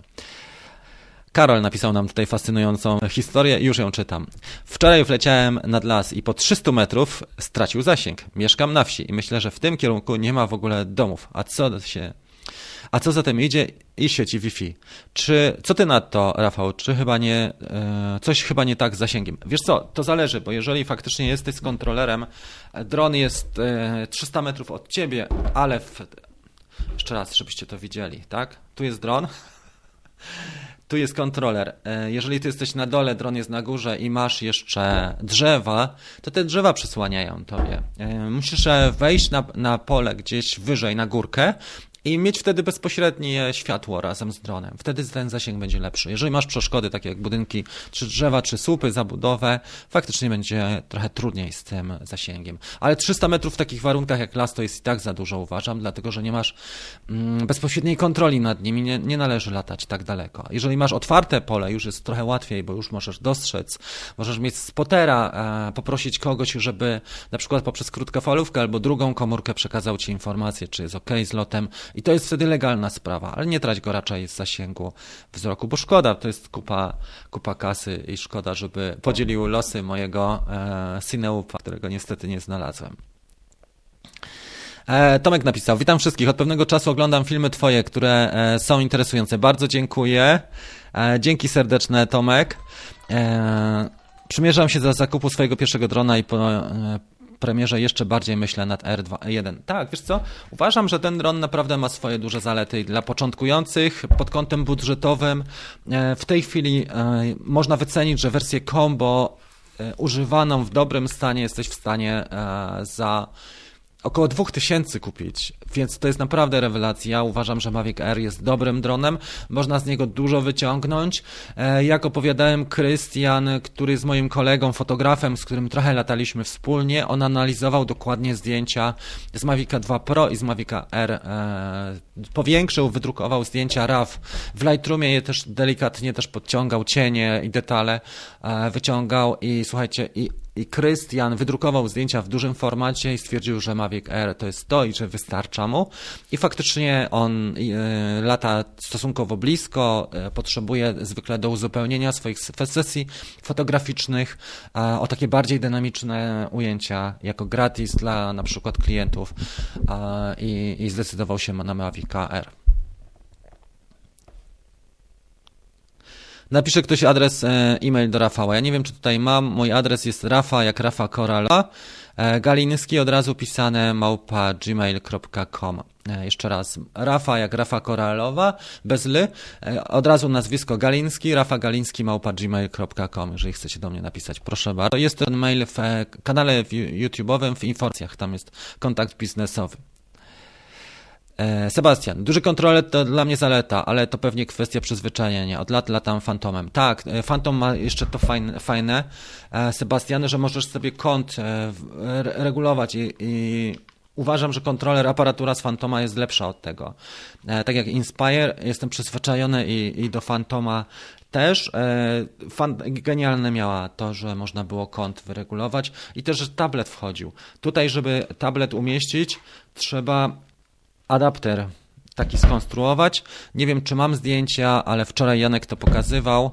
Karol napisał nam tutaj fascynującą historię i już ją czytam. Wczoraj wleciałem nad las i po 300 metrów stracił zasięg. Mieszkam na wsi i myślę, że w tym kierunku nie ma w ogóle domów. A co się... A co za tym idzie i sieci Wi-Fi. Czy, co ty na to, Rafał? Czy chyba nie, e, coś chyba nie tak z zasięgiem? Wiesz co, to zależy, bo jeżeli faktycznie jesteś z kontrolerem, dron jest e, 300 metrów od ciebie, ale w, jeszcze raz, żebyście to widzieli, tak? Tu jest dron tu jest kontroler. E, jeżeli ty jesteś na dole, dron jest na górze i masz jeszcze drzewa, to te drzewa przysłaniają tobie. E, musisz wejść na, na pole gdzieś wyżej, na górkę i mieć wtedy bezpośrednie światło razem z dronem. Wtedy ten zasięg będzie lepszy. Jeżeli masz przeszkody takie jak budynki, czy drzewa, czy słupy, zabudowę, faktycznie będzie trochę trudniej z tym zasięgiem. Ale 300 metrów w takich warunkach jak las to jest i tak za dużo uważam, dlatego że nie masz mm, bezpośredniej kontroli nad nimi, nie, nie należy latać tak daleko. Jeżeli masz otwarte pole, już jest trochę łatwiej, bo już możesz dostrzec, możesz mieć spotera, e, poprosić kogoś, żeby na przykład poprzez krótkofalówkę albo drugą komórkę przekazał ci informację, czy jest ok z lotem, i to jest wtedy legalna sprawa, ale nie trać go raczej z zasięgu wzroku, bo szkoda, to jest kupa, kupa kasy i szkoda, żeby podzielił losy mojego e, którego niestety nie znalazłem. E, Tomek napisał, witam wszystkich, od pewnego czasu oglądam filmy twoje, które e, są interesujące. Bardzo dziękuję. E, dzięki serdeczne, Tomek. Przymierzam się do zakupu swojego pierwszego drona i po, premierze jeszcze bardziej myślę nad R2.1. Tak, wiesz co? Uważam, że ten dron naprawdę ma swoje duże zalety dla początkujących pod kątem budżetowym. E, w tej chwili e, można wycenić, że wersję combo e, używaną w dobrym stanie jesteś w stanie za około 2000 kupić, więc to jest naprawdę rewelacja. Ja uważam, że Mavic Air jest dobrym dronem, można z niego dużo wyciągnąć. E, jak opowiadałem, Krystian, który jest moim kolegą, fotografem, z którym trochę lataliśmy wspólnie, on analizował dokładnie zdjęcia z Mavica 2 Pro i z Mavica R. E, powiększył, wydrukował zdjęcia RAW. W Lightroomie je też delikatnie też podciągał cienie i detale, e, wyciągał i słuchajcie, i i Krystian wydrukował zdjęcia w dużym formacie i stwierdził, że Mavic Air to jest to i że wystarcza mu. I faktycznie on e, lata stosunkowo blisko, e, potrzebuje zwykle do uzupełnienia swoich sesji fotograficznych o takie bardziej dynamiczne ujęcia jako gratis dla na przykład klientów i, zdecydował się na Mavic Air. Napisze ktoś adres e, e-mail do Rafała. Ja nie wiem, czy tutaj mam. Mój adres jest rafa jak Rafa Korala. E, Galiński od razu pisane małpa gmail.com. E, jeszcze raz. Rafa jak Rafa Koralowa, bez ly. Od razu nazwisko Galiński, Rafa Galiński małpa gmail.com. Jeżeli chcecie do mnie napisać, proszę bardzo. Jest ten mail w kanale YouTube'owym, w informacjach. Tam jest kontakt biznesowy. E, Sebastian, duży kontroler to dla mnie zaleta, ale to pewnie kwestia przyzwyczajenia. Od lat latam Fantomem. Tak, e, Fantom ma jeszcze to fajne, fajne e, Sebastian, że możesz sobie kąt regulować i, i uważam, że kontroler, aparatura z Fantoma jest lepsza od tego. Tak jak Inspire, jestem przyzwyczajony i, i do Fantoma też. Fan, genialne miała to, że można było kąt wyregulować i też, że tablet wchodził. Tutaj, żeby tablet umieścić, trzeba adapter taki skonstruować. Nie wiem, czy mam zdjęcia, ale wczoraj Janek to pokazywał.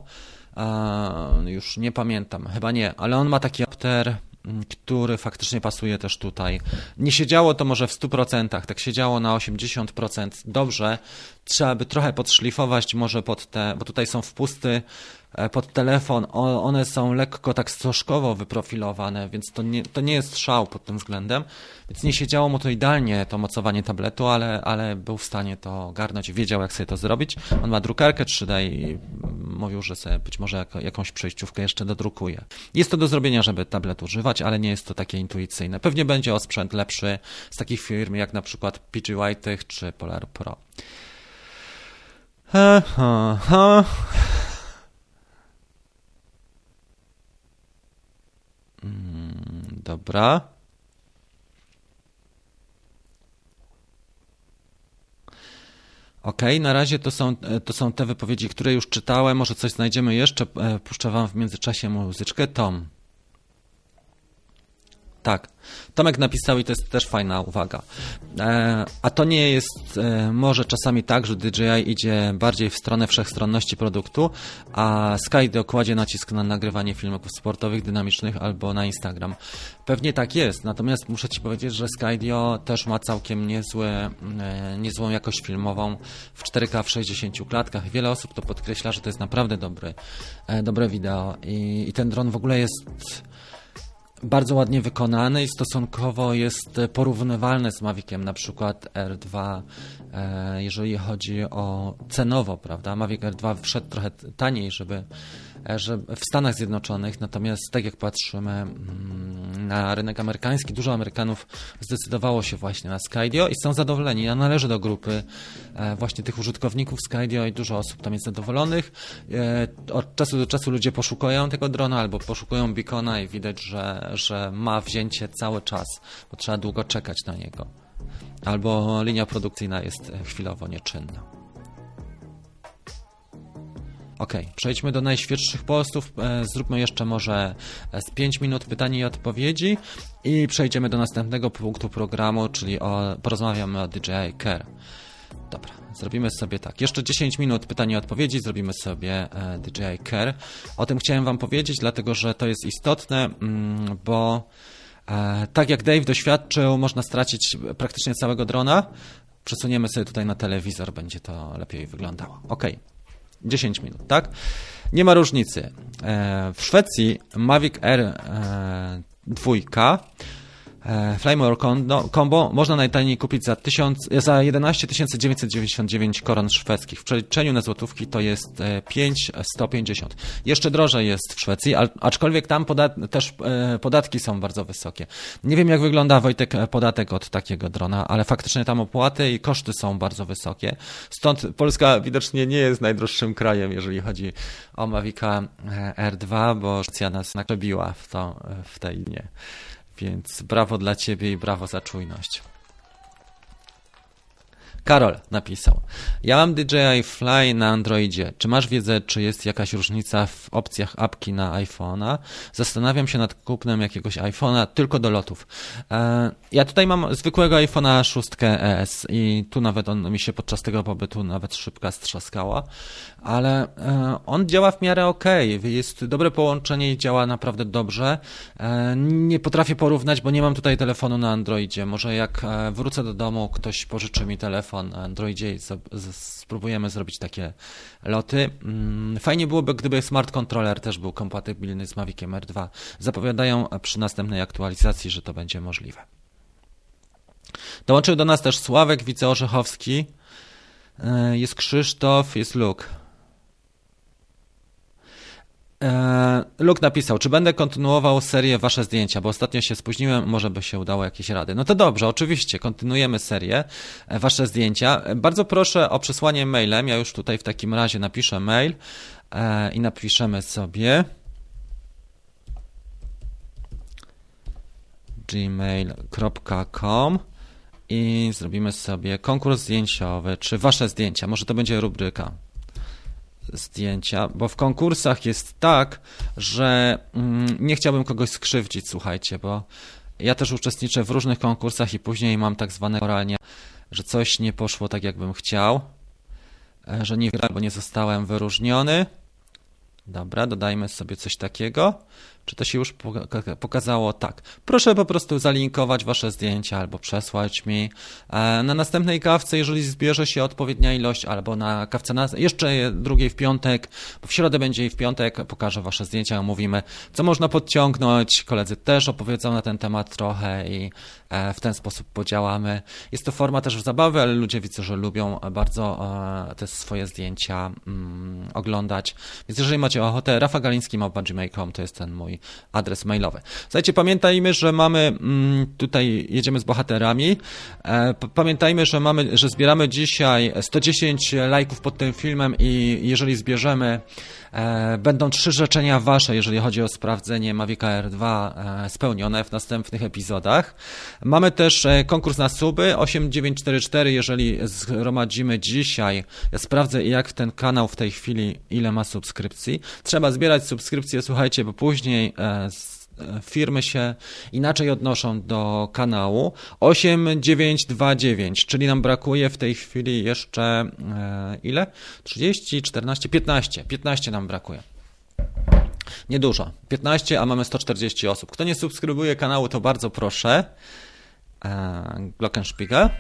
już nie pamiętam, chyba nie, ale on ma taki adapter, mm, który faktycznie pasuje też tutaj. Nie siedziało to może w 100%, tak siedziało na 80% dobrze. Trzeba by trochę podszlifować może pod te, bo tutaj są wpusty pod telefon, one są lekko tak stożkowo wyprofilowane, więc to nie, to nie jest szał pod tym względem, więc nie siedziało mu to idealnie to mocowanie tabletu, ale, ale był w stanie to ogarnąć, wiedział jak sobie to zrobić. On ma drukarkę 3D i mówił, że sobie być może jak, jakąś przejściówkę jeszcze dodrukuje. Jest to do zrobienia, żeby tablet używać, ale nie jest to takie intuicyjne. Pewnie będzie o sprzęt lepszy z takich firm jak na przykład PG White czy Polar Pro. Ha, dobra. Ok, na razie to są, to są te wypowiedzi, które już czytałem. Może coś znajdziemy jeszcze. E, puszczę Wam w międzyczasie muzyczkę. Tom. Tak. Tomek napisał i to jest też fajna uwaga. E, a to nie jest e, może czasami tak, że DJI idzie bardziej w stronę wszechstronności produktu, a Skydio kładzie nacisk na nagrywanie filmików sportowych, dynamicznych albo na Instagram. Pewnie tak jest, natomiast muszę Ci powiedzieć, że Skydio też ma całkiem niezłe, e, niezłą jakość filmową w 4K w 60 klatkach. Wiele osób to podkreśla, że to jest naprawdę dobry, dobre wideo i, i ten dron w ogóle jest bardzo ładnie wykonany i stosunkowo jest porównywalny z Maviciem, na przykład R2, e, jeżeli chodzi o cenowo, prawda? Mavic R2 wszedł trochę taniej, żeby E, że w Stanach Zjednoczonych, natomiast tak jak patrzymy mm, na rynek amerykański, dużo Amerykanów zdecydowało się właśnie na Skydio i są zadowoleni. Ja należę do grupy e, właśnie tych użytkowników Skydio i dużo osób tam jest zadowolonych. E, od czasu do czasu ludzie poszukują tego drona albo poszukują beacona i widać, że, że ma wzięcie cały czas, bo trzeba długo czekać na niego. Albo linia produkcyjna jest chwilowo nieczynna. Ok, przejdźmy do najświeższych postów. E, zróbmy jeszcze może e, z 5 minut pytań i odpowiedzi i przejdziemy do następnego punktu programu, czyli o, porozmawiamy o DJI Care. Dobra, zrobimy sobie tak. Jeszcze 10 minut pytań i odpowiedzi, zrobimy sobie e, DJI Care. O tym chciałem Wam powiedzieć, dlatego że to jest istotne, mm, bo tak jak Dave doświadczył, można stracić praktycznie całego drona. Przesuniemy sobie tutaj na telewizor, będzie to lepiej wyglądało. Ok. 10 minut, tak? Nie ma różnicy. E, w Szwecji Mavic Air 2 e, E, Flymore Combo można najtaniej kupić za, 1000, za 11 999 koron szwedzkich. W przeliczeniu na złotówki to jest 5,150. E, Jeszcze drożej jest w Szwecji, aczkolwiek tam podat też e, podatki są bardzo wysokie. Nie wiem jak wygląda Wojtek podatek od takiego drona, ale faktycznie tam opłaty i koszty są bardzo wysokie. Stąd Polska widocznie nie jest najdroższym krajem, jeżeli chodzi o Mavica R2, bo Szwecja nas nakrzebiła w, to, w tej linie. Więc brawo dla ciebie i brawo za czujność. Karol napisał. Ja mam DJI Fly na Androidzie. Czy masz wiedzę, czy jest jakaś różnica w opcjach apki na iPhone'a? Zastanawiam się nad kupnem jakiegoś iPhone'a tylko do lotów. E, ja tutaj mam zwykłego iPhone'a 6 ES i tu nawet on mi się podczas tego pobytu nawet szybka strzaskała, ale e, on działa w miarę ok. Jest dobre połączenie i działa naprawdę dobrze. E, nie potrafię porównać, bo nie mam tutaj telefonu na Androidzie. Może jak wrócę do domu, ktoś pożyczy mi telefon telefon Androidzie i spróbujemy zrobić takie loty. Mm, fajnie byłoby, gdyby smart controller też był kompatybilny z Maviciem R2. Zapowiadają przy następnej aktualizacji, że to będzie możliwe. Dołączył do nas też Sławek Wiceorzechowski. E, jest Krzysztof, jest Luke. E, Luke napisał, czy będę kontynuował serię Wasze zdjęcia, bo ostatnio się spóźniłem, może by się udało jakieś rady. No to dobrze, oczywiście, kontynuujemy serię e, Wasze zdjęcia. E, bardzo proszę o przesłanie mailem, ja już tutaj w takim razie napiszę mail i napiszemy sobie gmail.com i zrobimy sobie konkurs zdjęciowy, czy Wasze zdjęcia, może to będzie rubryka zdjęcia, bo w konkursach jest tak, że mm, nie chciałbym kogoś skrzywdzić, słuchajcie, bo ja też uczestniczę w różnych konkursach i później mam tak zwane moralnie, że coś nie poszło tak, jakbym chciał, e, że nie albo nie zostałem wyróżniony Dobra, dodajmy sobie coś takiego. Czy to się już poka- pokazało? Tak. Proszę po prostu zalinkować wasze zdjęcia albo przesłać mi. E, Na następnej kawce, jeżeli zbierze się odpowiednia ilość, albo na kawce na, jeszcze drugiej w piątek, bo w środę będzie i w piątek, pokażę wasze zdjęcia, omówimy, co można podciągnąć. Koledzy też opowiedzą na ten temat trochę i e, w ten sposób podziałamy. Jest to forma też zabawy, ale ludzie widzę, że lubią bardzo e, te swoje zdjęcia mm, oglądać. Więc jeżeli macie ochotę, rafagaliński.gmail.com to jest ten mój adres mailowy. Słuchajcie, pamiętajmy, że mamy mm, tutaj, jedziemy z bohaterami. E, Pamiętajmy, że mamy, że zbieramy dzisiaj 110 lajków pod tym filmem i jeżeli zbierzemy, będą trzy życzenia wasze, jeżeli chodzi o sprawdzenie Mavic Air 2 e, spełnione w następnych epizodach. Mamy też e, konkurs na suby 8944, jeżeli zgromadzimy dzisiaj, ja sprawdzę jak ten kanał w tej chwili, ile ma subskrypcji. Trzeba zbierać subskrypcje, słuchajcie, bo później e, z- e, firmy się inaczej odnoszą do kanału. 8929, czyli nam brakuje w tej chwili jeszcze e, ile? 30, 14, 15. 15 nam brakuje. Niedużo. 15, a mamy 140 osób. Kto nie subskrybuje kanału, to bardzo proszę. E, Glockenspiegel.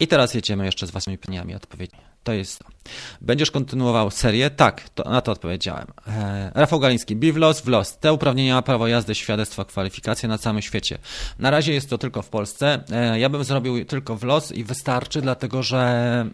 I teraz jedziemy jeszcze z waszymi pytaniami odpowiednio. To jest to. Będziesz kontynuował serię? Tak, to, na to odpowiedziałem. E, Rafał Galiński, BIWLOS, WLOS. Te uprawnienia, prawo jazdy, świadectwa, kwalifikacje na całym świecie. Na razie jest to tylko w Polsce. E, ja bym zrobił tylko WLOS i wystarczy, dlatego że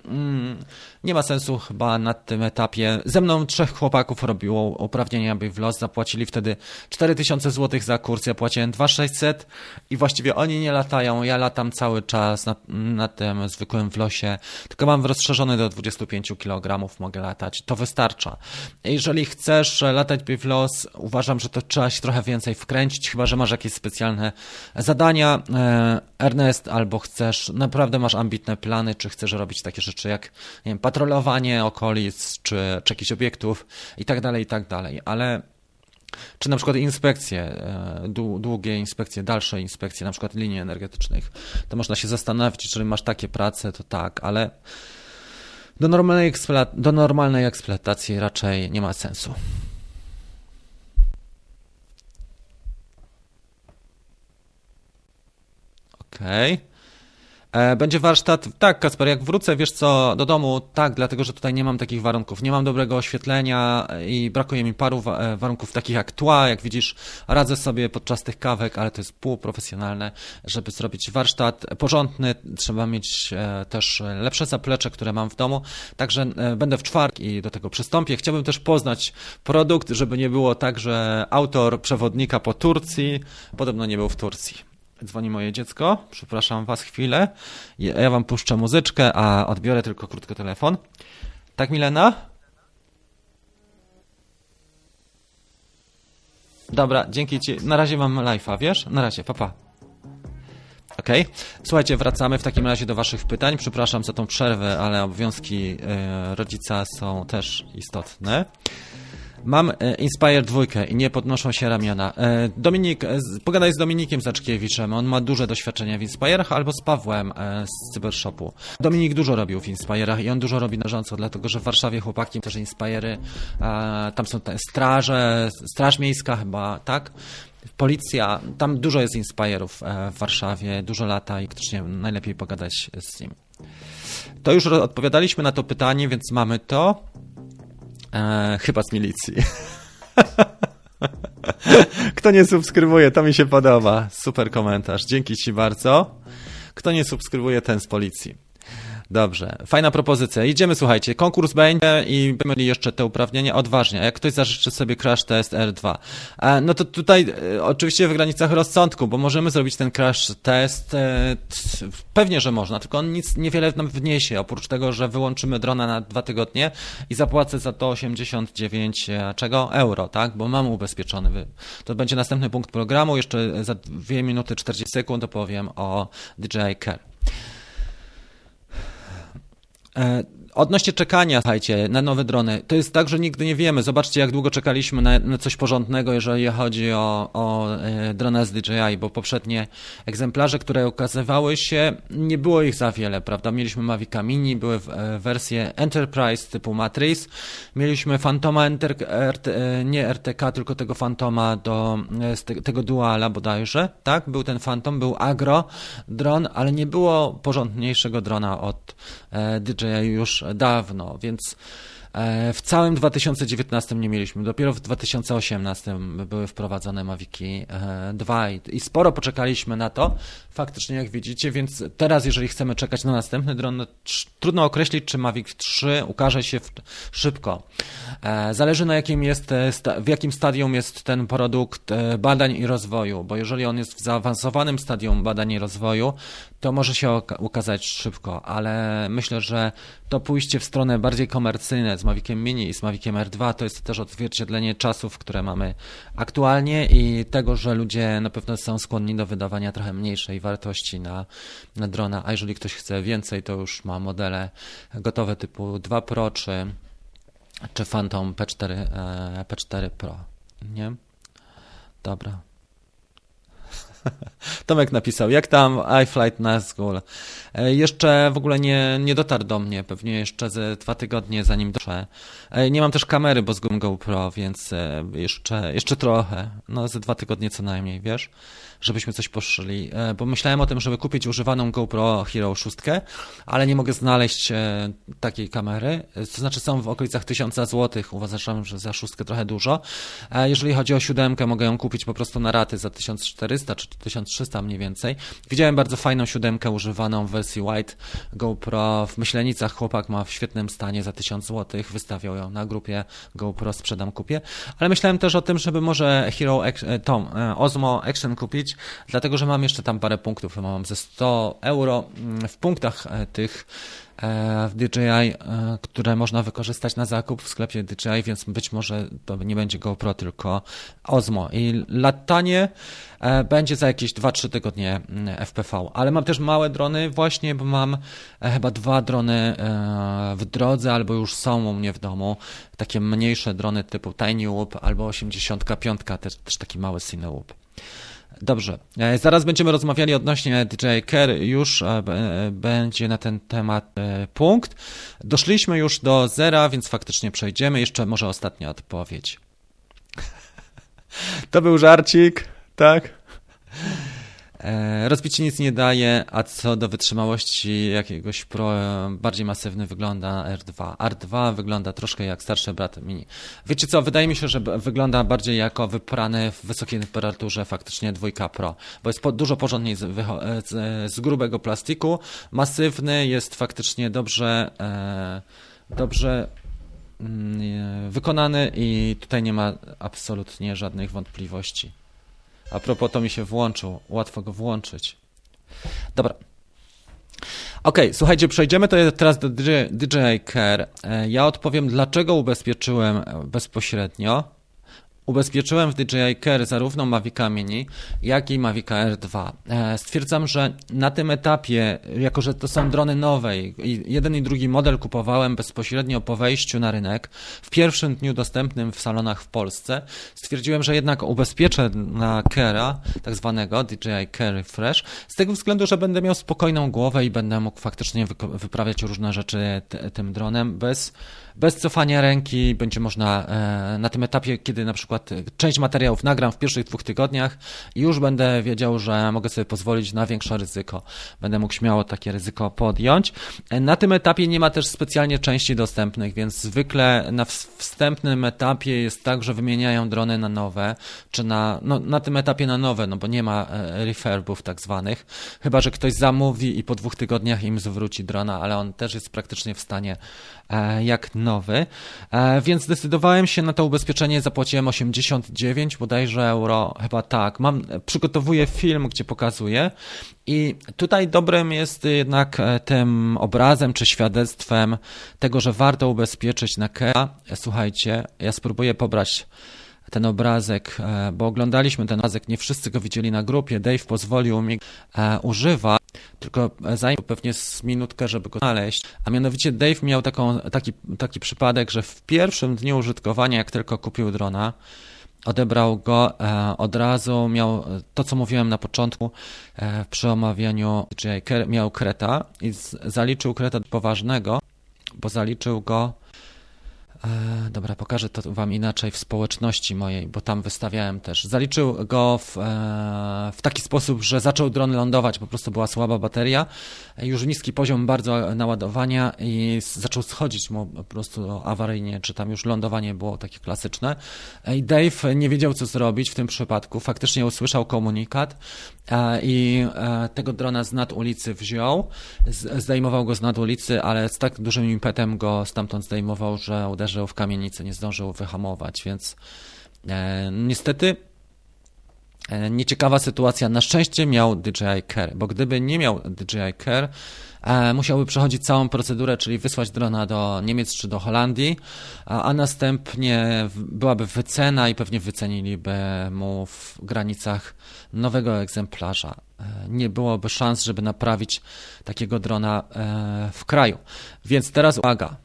mm, nie ma sensu chyba na tym etapie. Ze mną trzech chłopaków robiło uprawnienia BIWLOS, zapłacili wtedy 4000 zł za kurs, ja płaciłem 2600 i właściwie oni nie latają, ja latam cały czas na, na tym zwykłym WLOSie, tylko mam rozszerzony do 25 kg, mogę latać, to wystarcza. Jeżeli chcesz latać BIWLOS, uważam, że to trzeba się trochę więcej wkręcić, chyba, że masz jakieś specjalne zadania, e, Ernest, albo chcesz, naprawdę masz ambitne plany, czy chcesz robić takie rzeczy jak nie wiem, patrolowanie okolic, czy, czy jakichś obiektów i tak dalej, i tak dalej, ale czy na przykład inspekcje, e, dłu- długie inspekcje, dalsze inspekcje, na przykład linii energetycznych, to można się zastanowić, jeżeli masz takie prace, to tak, ale do normalnej, do normalnej eksploatacji raczej nie ma sensu. Okej. E, Będzie warsztat, tak Kasper, jak wrócę, wiesz co, do domu, tak, dlatego że tutaj nie mam takich warunków, nie mam dobrego oświetlenia i brakuje mi paru e, warunków takich jak tła, jak widzisz, radzę sobie podczas tych kawek, ale to jest półprofesjonalne, żeby zrobić warsztat porządny, trzeba mieć e, też lepsze zaplecze, które mam w domu, także e, będę w czwartek i do tego przystąpię. Chciałbym też poznać produkt, żeby nie było tak, że autor przewodnika po Turcji podobno nie był w Turcji. Dzwoni moje dziecko, przepraszam was chwilę. Ja wam puszczę muzyczkę, a odbiorę tylko krótko telefon. Tak, Milena? Dobra, dzięki ci. Na razie mam live'a, wiesz? Na razie, papa. Pa. Okej. Słuchajcie, wracamy w takim razie do Waszych pytań. Przepraszam za tą przerwę, ale obowiązki e, rodzica są też istotne. Mam e, Inspire dwójkę i nie podnoszą się ramiona. E, Dominik, e, pogadaj z Dominikiem Zaczkiewiczem, on ma duże doświadczenie w Inspire'ach, albo z Pawłem z Cybershopu. Dominik dużo robił w Inspire'ach i on dużo robi na bieżąco, dlatego że w Warszawie chłopaki też Inspire'y, e, tam są te straże, straż miejska chyba, tak? Policja, tam dużo jest Inspire'ów e, w Warszawie, dużo lata i faktycznie najlepiej pogadać z nim. To już odpowiadaliśmy na to pytanie, więc mamy to. E, chyba z milicji. Kto nie subskrybuje, to mi się podoba. Super komentarz. Dzięki Ci bardzo. Kto nie subskrybuje, ten z policji. Dobrze, fajna propozycja. Idziemy, słuchajcie, konkurs będzie i będziemy mieli jeszcze te uprawnienia odważnie. Jak ktoś zażyczy sobie crash test R2, e, no to tutaj e, oczywiście w granicach rozsądku, bo możemy zrobić ten crash test, e, pewnie, że można, tylko on nic niewiele nam wniesie, oprócz tego, że wyłączymy drona na dwa tygodnie i zapłacę za to 89 e, czego? Euro, tak? Bo mam ubezpieczony. To będzie następny punkt programu, jeszcze za 2 minuty 40 sekund opowiem o DJI Care. E, Odnośnie czekania, słuchajcie, na nowe drony, to jest tak, że nigdy nie wiemy. Zobaczcie, jak długo czekaliśmy na, na coś porządnego, jeżeli chodzi o, o e, drona z DJI, bo poprzednie egzemplarze, które ukazywały się, nie było ich za wiele, prawda? Mieliśmy Mavica Mini, były w, e, wersje Enterprise typu Matrix, mieliśmy Fantoma Enter, RT, e, nie RTK, tylko tego Fantoma do e, z te, tego Duala bodajże, tak? Był ten Phantom, był Agro dron, ale nie było porządniejszego drona od e, DJI już dawno, więc e, w całym 2019 nie mieliśmy, dopiero w 2018 były wprowadzone Maviki 2 i, i sporo poczekaliśmy na to, faktycznie jak widzicie, więc teraz jeżeli chcemy czekać na następny dron, no, trudno określić, czy Mavic 3 ukaże się szybko. E, Zależy na jakim jest, e, w jakim stadium jest ten produkt e, badań i rozwoju, bo jeżeli on jest w zaawansowanym stadium badań i rozwoju, to może się ukazać szybko, ale myślę, że to pójście w stronę bardziej komercyjne z Maviciem Mini i z Maviciem R2 to jest też odzwierciedlenie czasów, które mamy aktualnie i tego, że ludzie na pewno są skłonni do wydawania trochę mniejszej wartości na, na drona, a jeżeli ktoś chce więcej, to już ma modele gotowe typu 2 Pro czy, czy Phantom P4, e, P4 Pro, nie? Dobra. Tomek napisał, jak tam iFlight Nazgul? E, Jeszcze w ogóle nie, nie dotarł do mnie, pewnie jeszcze ze dwa tygodnie zanim dotrze. E, Nie mam też kamery, bo zgubłem GoPro, więc e, jeszcze, jeszcze trochę, no ze dwa tygodnie co najmniej, wiesz, żebyśmy coś poszli, bo myślałem o tym, żeby kupić używaną GoPro Hero 6, ale nie mogę znaleźć takiej kamery, to znaczy są w okolicach 1000 zł, uważam, że za szóstkę trochę dużo. Jeżeli chodzi o siódemkę, mogę ją kupić po prostu na raty za 1400 czy 1300 mniej więcej. Widziałem bardzo fajną siódemkę używaną w wersji White GoPro w Myślenicach. Chłopak ma w świetnym stanie za 1000 zł. Wystawiał ją na grupie GoPro Sprzedam Kupię. Ale myślałem też o tym, żeby może Hero e, Tom, e, Osmo Action kupić, dlatego że mam jeszcze tam parę punktów. Mam ze 100 euro mm, w punktach e, tych w DJI, e, które można wykorzystać na zakup w sklepie DJI, więc być może to nie będzie GoPro, tylko Osmo. I latanie e, będzie za jakieś 2-3 tygodnie mm, FPV. Ale mam też małe drony właśnie, bo mam e, chyba dwa drony e, w drodze, albo już są u mnie w domu. Takie mniejsze drony typu Tiny Whoop albo 85, też, też taki mały Cinewoop. Dobrze, e, zaraz będziemy rozmawiali odnośnie DJI Care, już e, e, będzie na ten temat punkt. Doszliśmy już do zera, więc faktycznie przejdziemy. Jeszcze może ostatnia odpowiedź. To był żarcik, tak? E, Rozbicie nic nie daje, a co do wytrzymałości jakiegoś pro e, bardziej masywny wygląda R2. R2 wygląda troszkę jak starszy brat Mini. Wiecie co, wydaje mi się, że wygląda bardziej jako wyprany w wysokiej temperaturze faktycznie dwójka Pro, bo jest po, dużo porządniej z, e, z, z grubego plastiku, masywny, jest faktycznie dobrze, e, dobrze mm, wykonany i tutaj nie ma absolutnie żadnych wątpliwości. A propos, to mi się włączył. Łatwo go włączyć. Dobra. Okej, słuchajcie, przejdziemy to teraz do DJ Care. E, Ja odpowiem, dlaczego ubezpieczyłem bezpośrednio. Ubezpieczyłem w DJI Care zarówno Mavica Mini, jak i Mavica R2. E, Stwierdzam, że na tym etapie, jako że to są drony nowe i jeden i drugi model kupowałem bezpośrednio po wejściu na rynek, w pierwszym dniu dostępnym w salonach w Polsce, stwierdziłem, że jednak ubezpieczę na Care'a, tak zwanego DJI Care Refresh, z tego względu, że będę miał spokojną głowę i będę mógł faktycznie wyprawiać różne rzeczy tym dronem bez bez cofania ręki będzie można e, na tym etapie, kiedy na przykład część materiałów nagram w pierwszych dwóch tygodniach i już będę wiedział, że mogę sobie pozwolić na większe ryzyko. Będę mógł śmiało takie ryzyko podjąć. E, Na tym etapie nie ma też specjalnie części dostępnych, więc zwykle na ws- wstępnym etapie jest tak, że wymieniają drony na nowe, czy na, no, na tym etapie na nowe, no bo nie ma e, refurbów tak zwanych, chyba, że ktoś zamówi i po dwóch tygodniach im zwróci drona, ale on też jest praktycznie w stanie jak nowy, e, więc zdecydowałem się na to ubezpieczenie, zapłaciłem 89 bodajże euro, chyba tak. Mam, przygotowuję film, gdzie pokazuję i tutaj dobrym jest jednak e, tym obrazem czy świadectwem tego, że warto ubezpieczyć na KEA. Słuchajcie, ja spróbuję pobrać ten obrazek, e, bo oglądaliśmy ten obrazek, nie wszyscy go widzieli na grupie. Dave pozwolił mi e, używać, tylko zajmie pewnie z minutkę, żeby go znaleźć. A mianowicie Dave miał taką, taki, taki przypadek, że w pierwszym dniu użytkowania, jak tylko kupił drona, odebrał go e, od razu, miał to, co mówiłem na początku przy omawianiu DJI, miał kreta i zaliczył kreta poważnego, bo zaliczył go dobra, pokażę to Wam inaczej w społeczności mojej, bo tam wystawiałem też. Zaliczył go w, e, w taki sposób, że zaczął dron lądować, po prostu była słaba bateria, już niski poziom bardzo naładowania i zaczął schodzić mu po prostu awaryjnie, czy tam już lądowanie było takie klasyczne. I Dave nie wiedział, co zrobić w tym przypadku. Faktycznie usłyszał komunikat e, i tego drona z nad ulicy wziął, zdejmował go z nad ulicy, ale z tak dużym impetem go stamtąd zdejmował, że uderzył w kamienicę, nie zdążył wyhamować, więc e, niestety e, nieciekawa sytuacja. Na szczęście miał DJI Care, bo gdyby nie miał DJI Care, e, musiałby przechodzić całą procedurę, czyli wysłać drona do Niemiec czy do Holandii, a, następnie byłaby wycena i pewnie wyceniliby mu w granicach nowego egzemplarza. E, nie byłoby szans, żeby naprawić takiego drona e, w kraju. Więc teraz uwaga,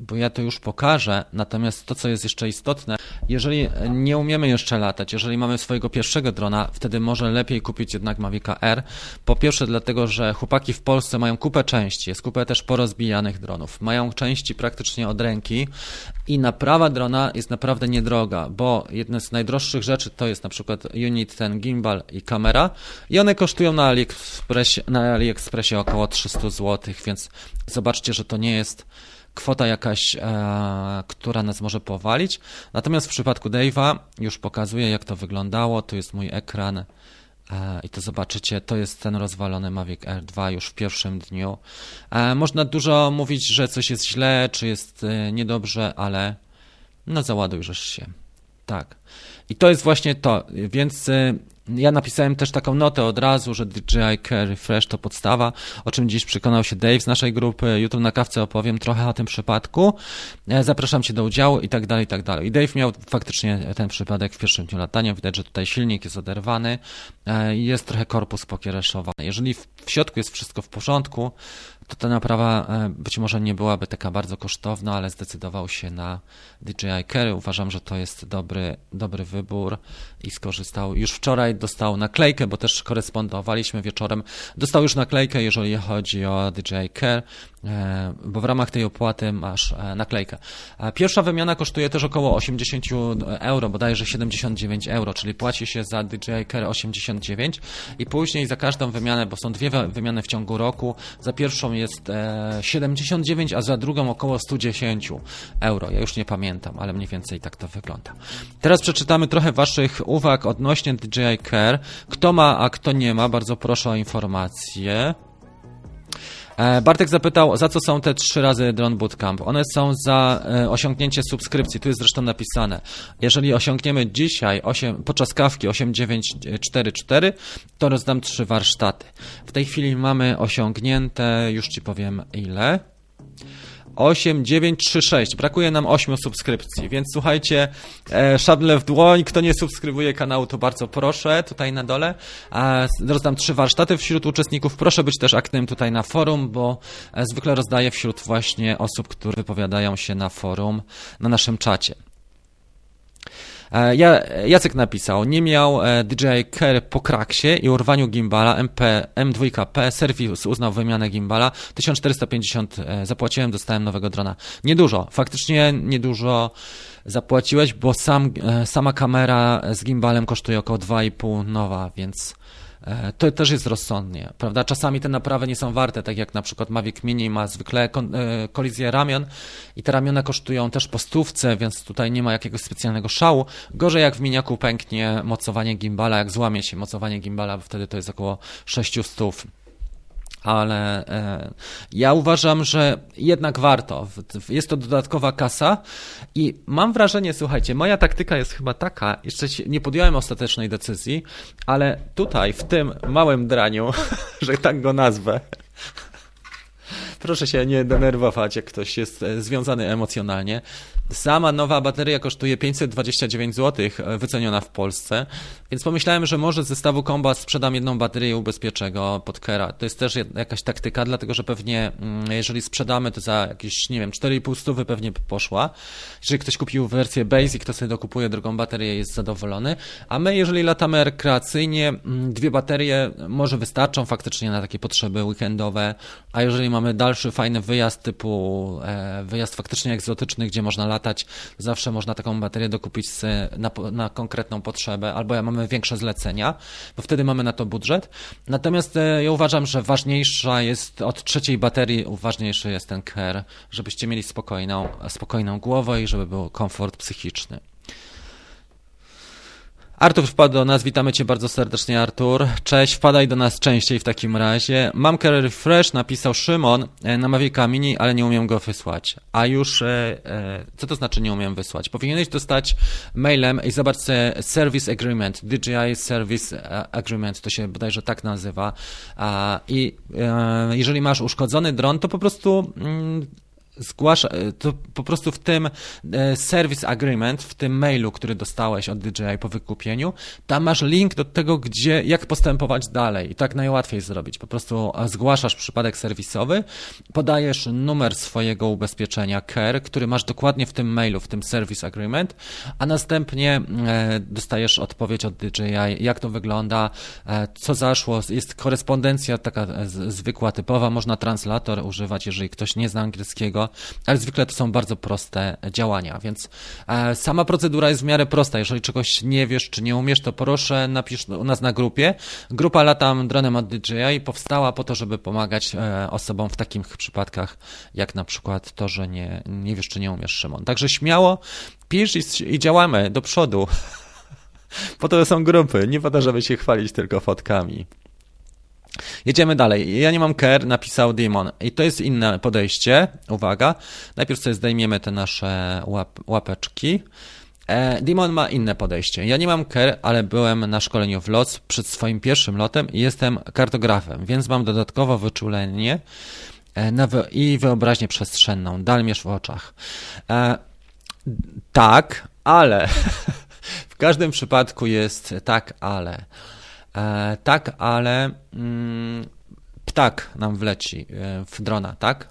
bo ja to już pokażę. Natomiast to, co jest jeszcze istotne, jeżeli nie umiemy jeszcze latać, jeżeli mamy swojego pierwszego drona, wtedy może lepiej kupić jednak Mavica R. Po pierwsze, dlatego, że chłopaki w Polsce mają kupę części, jest kupę też porozbijanych dronów. Mają części praktycznie od ręki i naprawa drona jest naprawdę niedroga, bo jedne z najdroższych rzeczy to jest na przykład unit ten gimbal i kamera i one kosztują na AliExpressie, na AliExpressie około 300 zł, więc zobaczcie, że to nie jest kwota jakaś, e, która nas może powalić. Natomiast w przypadku Dave'a już pokazuję, jak to wyglądało. Tu jest mój ekran e, i to zobaczycie, to jest ten rozwalony Mavic Air 2 już w pierwszym dniu. E, można dużo mówić, że coś jest źle, czy jest e, niedobrze, ale no załadujesz się. Tak. I to jest właśnie to, więc e, ja napisałem też taką notę od razu, że DJI Care Fresh to podstawa, o czym dziś przekonał się Dave z naszej grupy. Jutro na kawce opowiem trochę o tym przypadku. E, zapraszam Cię do udziału i tak dalej, i tak dalej. I Dave miał faktycznie ten przypadek w pierwszym dniu latania. Widać, że tutaj silnik jest oderwany e, i jest trochę korpus pokiereszowany. Jeżeli w środku jest wszystko w porządku, to ta naprawa e, być może nie byłaby taka bardzo kosztowna, ale zdecydował się na DJI Care. Uważam, że to jest dobry, dobry wybór i skorzystał. Już wczoraj dostał naklejkę, bo też korespondowaliśmy wieczorem. Dostał już naklejkę, jeżeli chodzi o DJI Care, e, bo w ramach tej opłaty masz e, naklejkę. Pierwsza wymiana kosztuje też około 80 euro, bodajże 79 euro, czyli płaci się za DJI Care 89 i później za każdą wymianę, bo są dwie wymiany w ciągu roku, za pierwszą jest 79, a za drugą około 110 euro. Ja już nie pamiętam, ale mniej więcej tak to wygląda. Teraz przeczytamy trochę Waszych uwag odnośnie DJI Care. Kto ma, a kto nie ma, bardzo proszę o informacje. E, Bartek zapytał, za co są te trzy razy Drone Bootcamp? One są za e, osiągnięcie subskrypcji, tu jest zresztą napisane. Jeżeli osiągniemy dzisiaj 8, podczas kawki 8944, to rozdam trzy warsztaty. W tej chwili mamy osiągnięte, już Ci powiem ile. 8, 9, 3, 6. Brakuje nam 8 subskrypcji, więc słuchajcie, e, szable w dłoń. Kto nie subskrybuje kanału, to bardzo proszę, tutaj na dole. Rozdam trzy warsztaty wśród uczestników. Proszę być też aktywnym tutaj na forum, bo e, zwykle rozdaję wśród właśnie osób, które wypowiadają się na forum, na naszym czacie. E, ja, Jacek napisał, nie miał e, DJI Care po kraksie i urwaniu gimbala MP, M2P, serwis uznał wymianę gimbala, 1450 e, zapłaciłem, dostałem nowego drona. Niedużo, faktycznie niedużo zapłaciłeś, bo sam, sama kamera z gimbalem kosztuje około 2,5 nowa, więc to też jest rozsądnie, prawda? Czasami te naprawy nie są warte, tak jak na przykład Mavic Mini ma zwykle e, kolizję ramion i te ramiona kosztują też po stówce, więc tutaj nie ma jakiegoś specjalnego szału. Gorzej jak w miniaku pęknie mocowanie gimbala, jak złamie się mocowanie gimbala, bo wtedy to jest około 600 ale e, ja uważam, że jednak warto. Jest to dodatkowa kasa i mam wrażenie, słuchajcie, moja taktyka jest chyba taka, jeszcze nie podjąłem ostatecznej decyzji, ale tutaj, w tym małym draniu, że tak go nazwę, Proszę się nie denerwować, jak ktoś jest e, związany emocjonalnie. Sama nowa bateria kosztuje 529 zł, e, wyceniona w Polsce, więc pomyślałem, że może z zestawu Combat sprzedam jedną baterię ubezpieczego pod Kera. To jest też jakaś taktyka, dlatego że pewnie mm, jeżeli sprzedamy to za jakieś, nie wiem, 4,5 stówy pewnie poszła. Jeżeli ktoś kupił wersję Basic, to sobie dokupuje drugą baterię i jest zadowolony. A my, jeżeli latamy rekreacyjnie, mm, dwie baterie może wystarczą faktycznie na takie potrzeby weekendowe, a jeżeli mamy dalszy fajny wyjazd typu e, wyjazd faktycznie egzotyczny, gdzie można latać, zawsze można taką baterię dokupić na, na konkretną potrzebę, albo ja mamy większe zlecenia, bo wtedy mamy na to budżet. Natomiast e, ja uważam, że ważniejsza jest od trzeciej baterii, ważniejszy jest ten care, żebyście mieli spokojną, spokojną głowę i żeby był komfort psychiczny. Artur wpadł do nas, witamy Cię bardzo serdecznie Artur. Cześć, wpadaj do nas częściej w takim razie. Mam refresh, napisał Szymon e, na Mavica Mini, ale nie umiem go wysłać. A już, e, e, co to znaczy nie umiem wysłać? Powinieneś dostać mailem i zobacz Service Agreement, DJI Service Agreement, to się bodajże tak nazywa. I jeżeli masz uszkodzony dron, to po prostu mm, zgłasza, e, to po prostu w tym e, service agreement, w tym mailu, który dostałeś od DJI po wykupieniu, tam masz link do tego, gdzie, jak postępować dalej. I tak najłatwiej zrobić. Po prostu zgłaszasz przypadek serwisowy, podajesz numer swojego ubezpieczenia CARE, który masz dokładnie w tym mailu, w tym service agreement, a następnie e, dostajesz odpowiedź od DJI, jak to wygląda, co zaszło, jest korespondencja taka zwykła, typowa, można translator używać, jeżeli ktoś nie zna angielskiego, ale zwykle to są bardzo proste działania, więc e, sama procedura jest w miarę prosta. Jeżeli czegoś nie wiesz czy nie umiesz, to proszę napisz u nas na grupie. Grupa Latam Dronem od DJI powstała po to, żeby pomagać e, osobom w takich przypadkach, jak na przykład to, że nie, nie wiesz czy nie umiesz, Szymon. Także śmiało pisz i, i działamy do przodu. Po to są grupy, nie po to, żeby się chwalić tylko fotkami. Jedziemy dalej. Ja nie mam care, napisał Demon. I to jest inne podejście. Uwaga. Najpierw sobie zdejmiemy te nasze łap, łapeczki. E, Demon ma inne podejście. Ja nie mam care, ale byłem na szkoleniu w LOC przed swoim pierwszym lotem i jestem kartografem, więc mam dodatkowo wyczulenie e, i wyobraźnię przestrzenną. Dalmierz w oczach. E, tak, ale w każdym przypadku jest tak, ale. E, tak, ale mm, ptak nam wleci e, w drona, tak?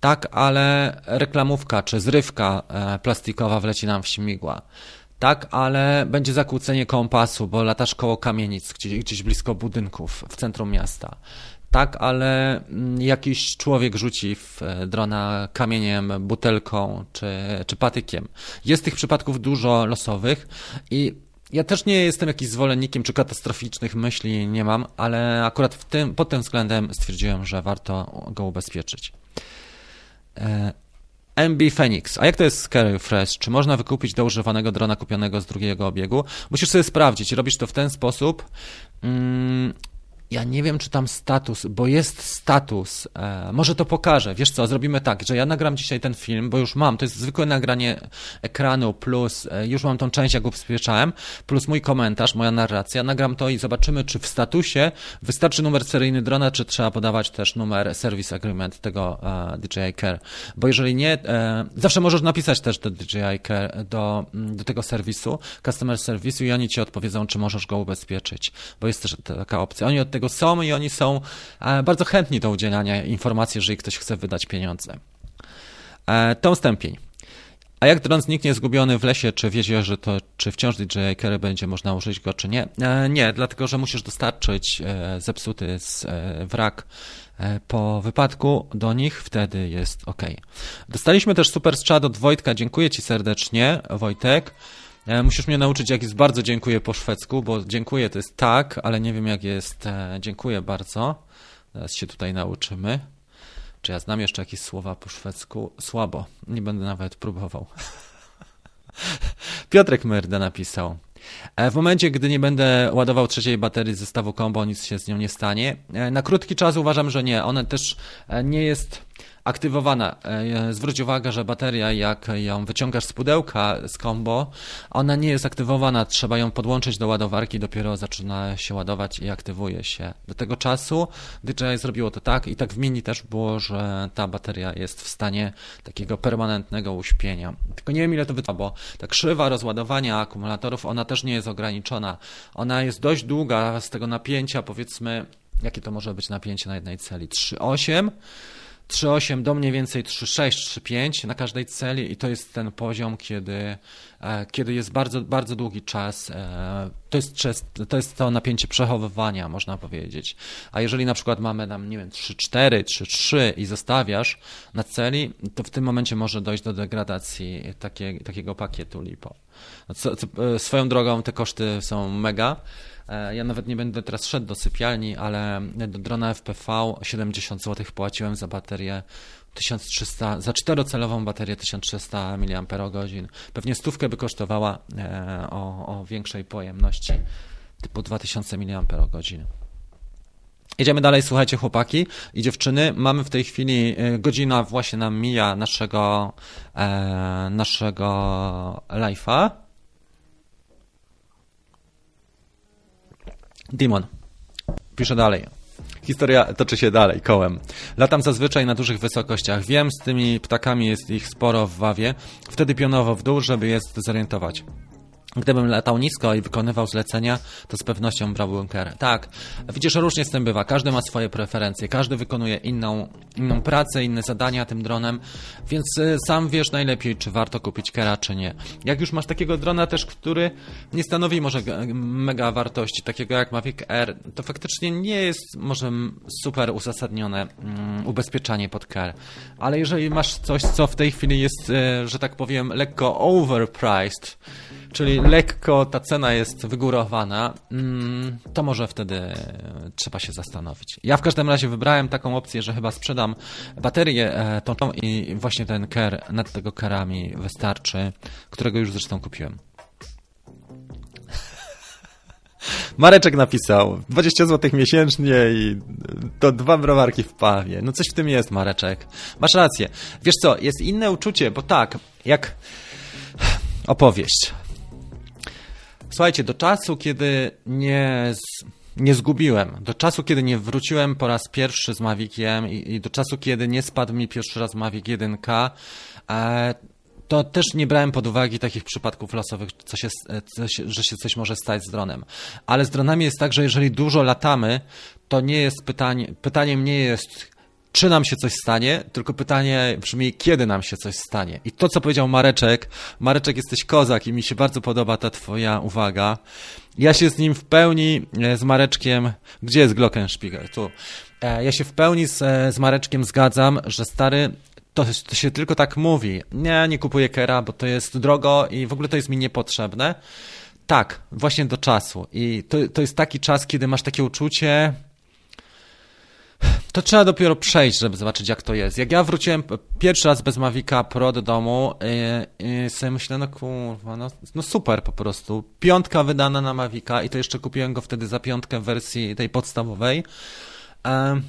Tak, ale reklamówka czy zrywka e, plastikowa wleci nam w śmigła. Tak, ale będzie zakłócenie kompasu, bo latasz koło kamienic, gdzieś, gdzieś blisko budynków w centrum miasta. Tak, ale mm, jakiś człowiek rzuci w drona kamieniem, butelką czy, czy patykiem. Jest tych przypadków dużo losowych i ja też nie jestem jakiś zwolennikiem czy katastroficznych myśli nie mam, ale akurat w tym, pod tym względem stwierdziłem, że warto go ubezpieczyć. E, MB Phoenix. A jak to jest Scary Fresh? Czy można wykupić do używanego drona kupionego z drugiego obiegu? Musisz sobie sprawdzić. Robisz to w ten sposób. Ja nie wiem, czy tam status, bo jest status. E, może to pokażę. Wiesz co, zrobimy tak, że ja nagram dzisiaj ten film, bo już mam, to jest zwykłe nagranie ekranu, plus e, już mam tą część, jak ubezpieczałem, plus mój komentarz, moja narracja. Nagram to i zobaczymy, czy w statusie wystarczy numer seryjny drona, czy trzeba podawać też numer service agreement tego e, DJI Care. Bo jeżeli nie, e, zawsze możesz napisać też do DJI Care, do, mm, do tego serwisu, customer service i oni ci odpowiedzą, czy możesz go ubezpieczyć, bo jest też taka opcja. Oni od tego tego są i oni są e, bardzo chętni do udzielania informacji, jeżeli ktoś chce wydać pieniądze. E, Tom Stępień. A jak dron zniknie zgubiony w lesie czy w jeziorze, to czy wciąż DJI Carry będzie można użyć go, czy nie? E, nie, dlatego że musisz dostarczyć zepsuty wrak po wypadku do nich, wtedy jest ok. Dostaliśmy też super strzad od Wojtka, dziękuję Ci serdecznie, Wojtek. E, musisz mnie nauczyć, jak jest bardzo dziękuję po szwedzku, bo dziękuję to jest tak, ale nie wiem, jak jest e, dziękuję bardzo. Teraz się tutaj nauczymy. Czy ja znam jeszcze jakieś słowa po szwedzku? Słabo. Nie będę nawet próbował. Piotrek Myrda napisał. E, w momencie, gdy nie będę ładował trzeciej baterii zestawu combo, nic się z nią nie stanie. Na krótki czas uważam, że nie. Ona też nie jest aktywowana. E, zwróć uwagę, że bateria, jak ją wyciągasz z pudełka z combo, ona nie jest aktywowana, trzeba ją podłączyć do ładowarki, dopiero zaczyna się ładować i aktywuje się. Do tego czasu DJI zrobiło to tak i tak w Mini też było, że ta bateria jest w stanie takiego permanentnego uśpienia. Tylko nie wiem ile to wytrwa, bo ta krzywa rozładowania akumulatorów, ona też nie jest ograniczona. Ona jest dość długa z tego napięcia, powiedzmy, jakie to może być napięcie na jednej celi? 3,8 3,8 do mniej więcej 3,6, 3,5 na każdej celi i to jest ten poziom, kiedy, e, kiedy jest bardzo, bardzo długi czas. E, to jest, to jest to napięcie przechowywania, można powiedzieć. A jeżeli na przykład mamy tam, nie wiem, 3,4, 3,3 i zostawiasz na celi, to w tym momencie może dojść do degradacji takie, takiego pakietu LiPo. Co, co, e, swoją drogą te koszty są mega. E, ja nawet nie będę teraz szedł do sypialni, ale do drona FPV 70 zł płaciłem za baterię 1300, za czterocelową baterię 1300 mAh. Pewnie stówkę by kosztowała e, o, o większej pojemności, typu 2000 mAh. Idziemy dalej, słuchajcie chłopaki i dziewczyny. Mamy w tej chwili e, godzina właśnie nam mija naszego, naszego live'a. Dimon. Pisze dalej. Historia toczy się dalej, kołem. Latam zazwyczaj na dużych wysokościach. Wiem, z tymi ptakami jest ich sporo w wawie. Wtedy pionowo w dół, żeby je zorientować. Gdybym latał nisko i wykonywał zlecenia, to z pewnością brałbym kerę. Tak, widzisz, różnie z tym bywa. Każdy ma swoje preferencje, każdy wykonuje inną, inną pracę, inne zadania tym dronem, więc y, sam wiesz najlepiej, czy warto kupić kera, czy nie. Jak już masz takiego drona też, który nie stanowi może mega wartości, takiego jak Mavic Air, to faktycznie nie jest może super uzasadnione um, ubezpieczanie pod ker. Ale jeżeli masz coś, co w tej chwili jest, y, że tak powiem, lekko overpriced, czyli lekko ta cena jest wygórowana, mm, to może wtedy trzeba się zastanowić. Ja w każdym razie wybrałem taką opcję, że chyba sprzedam baterię e, tą i właśnie ten ker nad tego kerami wystarczy, którego już zresztą kupiłem. Mareczek napisał 20 zł miesięcznie i to dwa browarki w pawie. No coś w tym jest, Mareczek. Masz rację. Wiesz co, jest inne uczucie, bo tak, jak opowieść. Słuchajcie, do czasu, kiedy nie, z, nie zgubiłem, do czasu, kiedy nie wróciłem po raz pierwszy z Maviciem i, i do czasu, kiedy nie spadł mi pierwszy raz Mavic 1K, e, to też nie brałem pod uwagę takich przypadków losowych, co się, co się, że się coś może stać z dronem. Ale z dronami jest tak, że jeżeli dużo latamy, to nie jest pytanie, pytaniem nie jest czy nam się coś stanie, tylko pytanie brzmi, kiedy nam się coś stanie. I to, co powiedział Mareczek, Mareczek jesteś kozak i mi się bardzo podoba ta twoja uwaga. Ja się z nim w pełni, e, z Mareczkiem, gdzie jest Glockenspiegel? Tu. E, ja się w pełni z, e, z Mareczkiem zgadzam, że stary, to, to się tylko tak mówi. Nie, nie kupuję Kera, bo to jest drogo i w ogóle to jest mi niepotrzebne. Tak, właśnie do czasu. I to, to jest taki czas, kiedy masz takie uczucie, to trzeba dopiero przejść, żeby zobaczyć, jak to jest. Jak ja wróciłem pierwszy raz bez Mavica Pro do domu i, i sobie myślę, no kurwa, no, no, super po prostu. Piątka wydana na Mavica i to jeszcze kupiłem go wtedy za piątkę w wersji tej podstawowej. Um,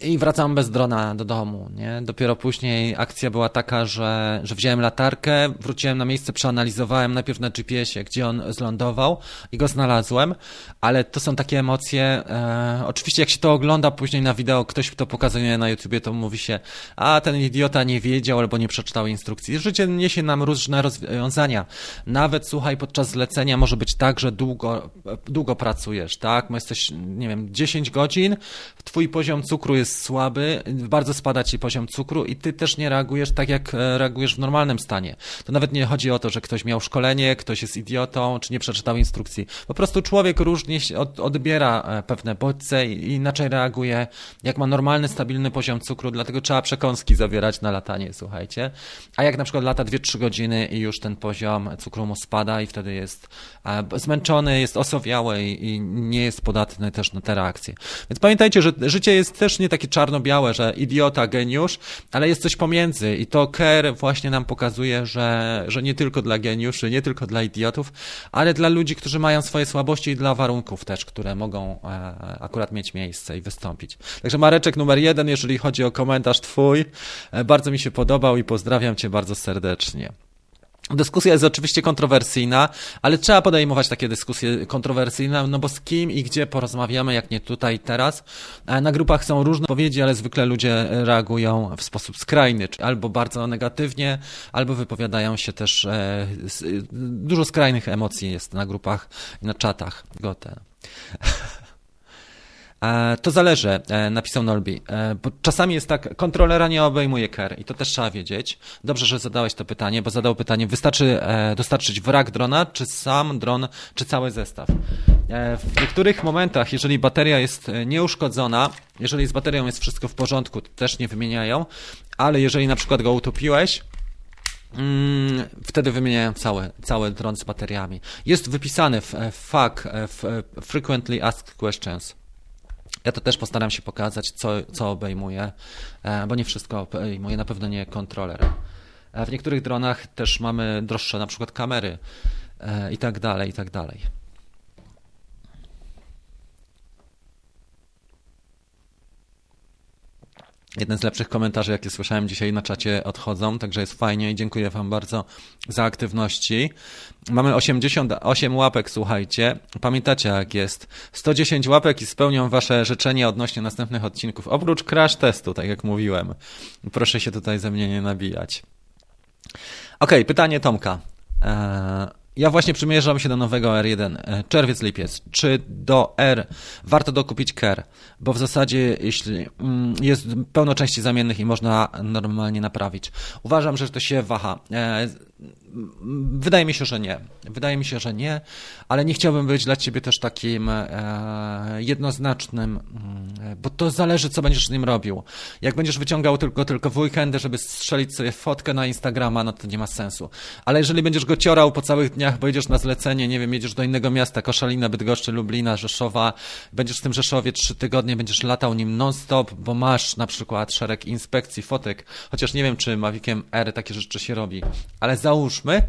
i wracam bez drona do domu, nie? Dopiero później akcja była taka, że, że wziąłem latarkę, wróciłem na miejsce, przeanalizowałem najpierw na GPS-ie, gdzie on zlądował i go znalazłem, ale to są takie emocje, e, oczywiście jak się to ogląda później na wideo, ktoś to pokazuje na YouTubie, to mówi się, a ten idiota nie wiedział albo nie przeczytał instrukcji. Życie niesie nam różne rozwiązania. Nawet, słuchaj, podczas zlecenia może być tak, że długo, długo pracujesz, tak? Jesteś, nie wiem, 10 godzin, twój poziom cukru jest jest słaby, bardzo spada ci poziom cukru i ty też nie reagujesz tak, jak e, reagujesz w normalnym stanie. To nawet nie chodzi o to, że ktoś miał szkolenie, ktoś jest idiotą, czy nie przeczytał instrukcji. Po prostu człowiek różnie odbiera e, pewne bodźce i inaczej reaguje, jak ma normalny, stabilny poziom cukru, dlatego trzeba przekąski zawierać na latanie, słuchajcie. A jak na przykład lata 2-3 godziny i już ten poziom cukru mu spada i wtedy jest e, zmęczony, jest osowiały i nie jest podatny też na te reakcje. Więc pamiętajcie, że życie jest też nie tak takie czarno-białe, że idiota, geniusz, ale jest coś pomiędzy i to Kerr właśnie nam pokazuje, że, że nie tylko dla geniuszy, nie tylko dla idiotów, ale dla ludzi, którzy mają swoje słabości i dla warunków też, które mogą e, akurat mieć miejsce i wystąpić. Także Mareczek numer jeden, jeżeli chodzi o komentarz twój, e, bardzo mi się podobał i pozdrawiam cię bardzo serdecznie. Dyskusja jest oczywiście kontrowersyjna, ale trzeba podejmować takie dyskusje kontrowersyjne, no bo z kim i gdzie porozmawiamy, jak nie tutaj teraz. E, na grupach są różne odpowiedzi, ale zwykle ludzie reagują w sposób skrajny, albo bardzo negatywnie, albo wypowiadają się też, e, dużo skrajnych emocji jest na grupach na czatach. Gote. E, to zależy, e, napisał Nolby, e, bo czasami jest tak, kontrolera nie obejmuje ker i to też trzeba wiedzieć. Dobrze, że zadałeś to pytanie, bo zadał pytanie, wystarczy dostarczyć wrak drona, czy sam dron, czy cały zestaw. W niektórych momentach, jeżeli bateria jest nieuszkodzona, jeżeli z baterią jest wszystko w porządku, też nie wymieniają, ale jeżeli na przykład go utopiłeś, Mm, wtedy wymieniają cały, cały dron z bateriami. Jest wypisany w FAQ, w Frequently Asked Questions. Ja to też postaram się pokazać, co, co obejmuje, e, bo nie wszystko obejmuje, na pewno nie kontroler. E, w niektórych dronach też mamy droższe na przykład kamery e, i tak dalej, i tak dalej. Jeden z lepszych komentarzy, jakie słyszałem dzisiaj na czacie, odchodzą, także jest fajnie i dziękuję Wam bardzo za aktywności. Mamy 88 łapek, słuchajcie. Pamiętacie, jak jest. 110 łapek i spełnią Wasze życzenia odnośnie następnych odcinków. Oprócz crash testu, tak jak mówiłem. Proszę się tutaj ze mnie nie nabijać. Ok, pytanie Tomka. Eee, ja właśnie przymierzam się do nowego R1. E, czerwiec, lipiec. Czy do R warto dokupić KER? Bo w zasadzie, jeśli mm, jest pełno części zamiennych i można normalnie naprawić. Uważam, że to się waha. Wydaje mi się, że nie. Wydaje mi się, że nie, ale nie chciałbym być dla ciebie też takim e, jednoznacznym, mm, bo to zależy, co będziesz z nim robił. Jak będziesz wyciągał tylko, tylko w weekendy, żeby strzelić sobie fotkę na Instagrama, no to nie ma sensu. Ale jeżeli będziesz go ciorał po całych dniach, bo jedziesz na zlecenie, nie wiem, jedziesz do innego miasta, Koszalina, Bydgoszczy, Lublina, Rzeszowa, będziesz w tym Rzeszowie trzy tygodnie, będziesz latał nim non-stop, bo masz na przykład szereg inspekcji fotek, chociaż nie wiem, czy Maviciem R takie rzeczy się robi, ale załóżmy,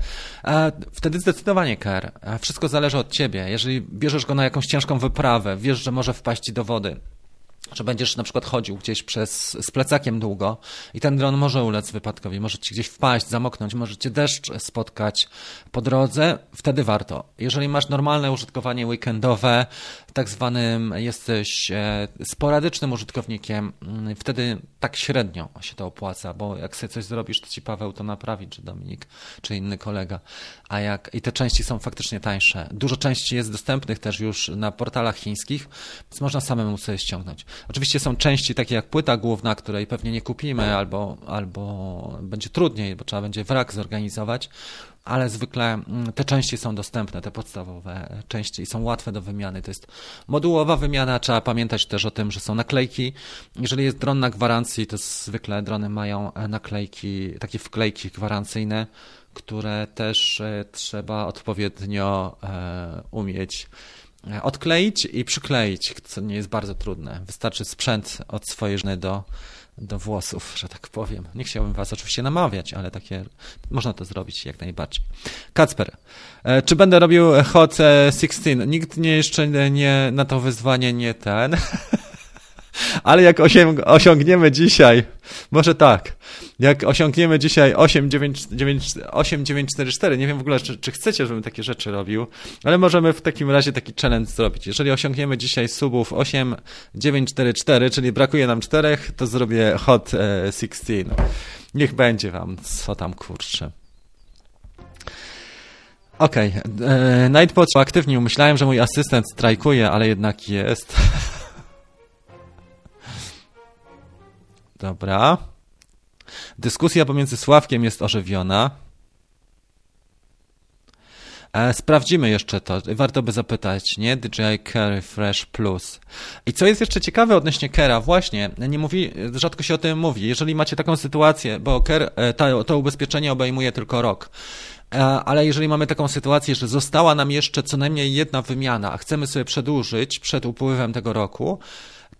wtedy zdecydowanie KR. Wszystko zależy od ciebie. Jeżeli bierzesz go na jakąś ciężką wyprawę, wiesz, że może wpaść do wody, że będziesz na przykład chodził gdzieś przez, z plecakiem długo i ten dron może ulec wypadkowi, może ci gdzieś wpaść, zamoknąć, może cię deszcz spotkać po drodze, wtedy warto. Jeżeli masz normalne użytkowanie weekendowe, tak zwanym jesteś e, sporadycznym użytkownikiem, mm, wtedy tak średnio się to opłaca, bo jak sobie coś zrobisz, to ci Paweł to naprawi, czy Dominik, czy inny kolega. A jak i te części są faktycznie tańsze. Dużo części jest dostępnych też już na portalach chińskich, więc można samemu sobie ściągnąć. Oczywiście są części takie jak płyta główna, której pewnie nie kupimy, albo, albo będzie trudniej, bo trzeba będzie wrak zorganizować ale zwykle mm, te części są dostępne, te podstawowe części i są łatwe do wymiany. To jest modułowa wymiana, trzeba pamiętać też o tym, że są naklejki. Jeżeli jest dron na gwarancji, to zwykle drony mają e, naklejki, takie wklejki gwarancyjne, które też e, trzeba odpowiednio e, umieć odkleić i przykleić, co nie jest bardzo trudne. Wystarczy sprzęt od swojej żony do do włosów, że tak powiem. Nie chciałbym was oczywiście namawiać, ale takie można to zrobić jak najbardziej. Kacper, e, czy będę robił Hot 16? Nikt nie jeszcze nie, na to wyzwanie nie ten. Ale jak osiągniemy dzisiaj, może tak, jak osiągniemy dzisiaj 8944, nie wiem w ogóle, czy, czy chcecie, żebym takie rzeczy robił, ale możemy w takim razie taki challenge zrobić. Jeżeli osiągniemy dzisiaj subów 8944, czyli brakuje nam czterech, to zrobię hot 16. E, Niech będzie wam, co tam kurczę. Okej, okay. E, Nightbot aktywnie myślałem, że mój asystent strajkuje, ale jednak jest. Dobra. Dyskusja pomiędzy Sławkiem jest ożywiona. E, sprawdzimy jeszcze to. Warto by zapytać, nie? DJI Carry Fresh Plus. I co jest jeszcze ciekawe odnośnie Kera, właśnie, nie mówi, rzadko się o tym mówi. Jeżeli macie taką sytuację, bo Ker, e, to, to ubezpieczenie obejmuje tylko rok. E, ale jeżeli mamy taką sytuację, że została nam jeszcze co najmniej jedna wymiana, a chcemy sobie przedłużyć przed upływem tego roku,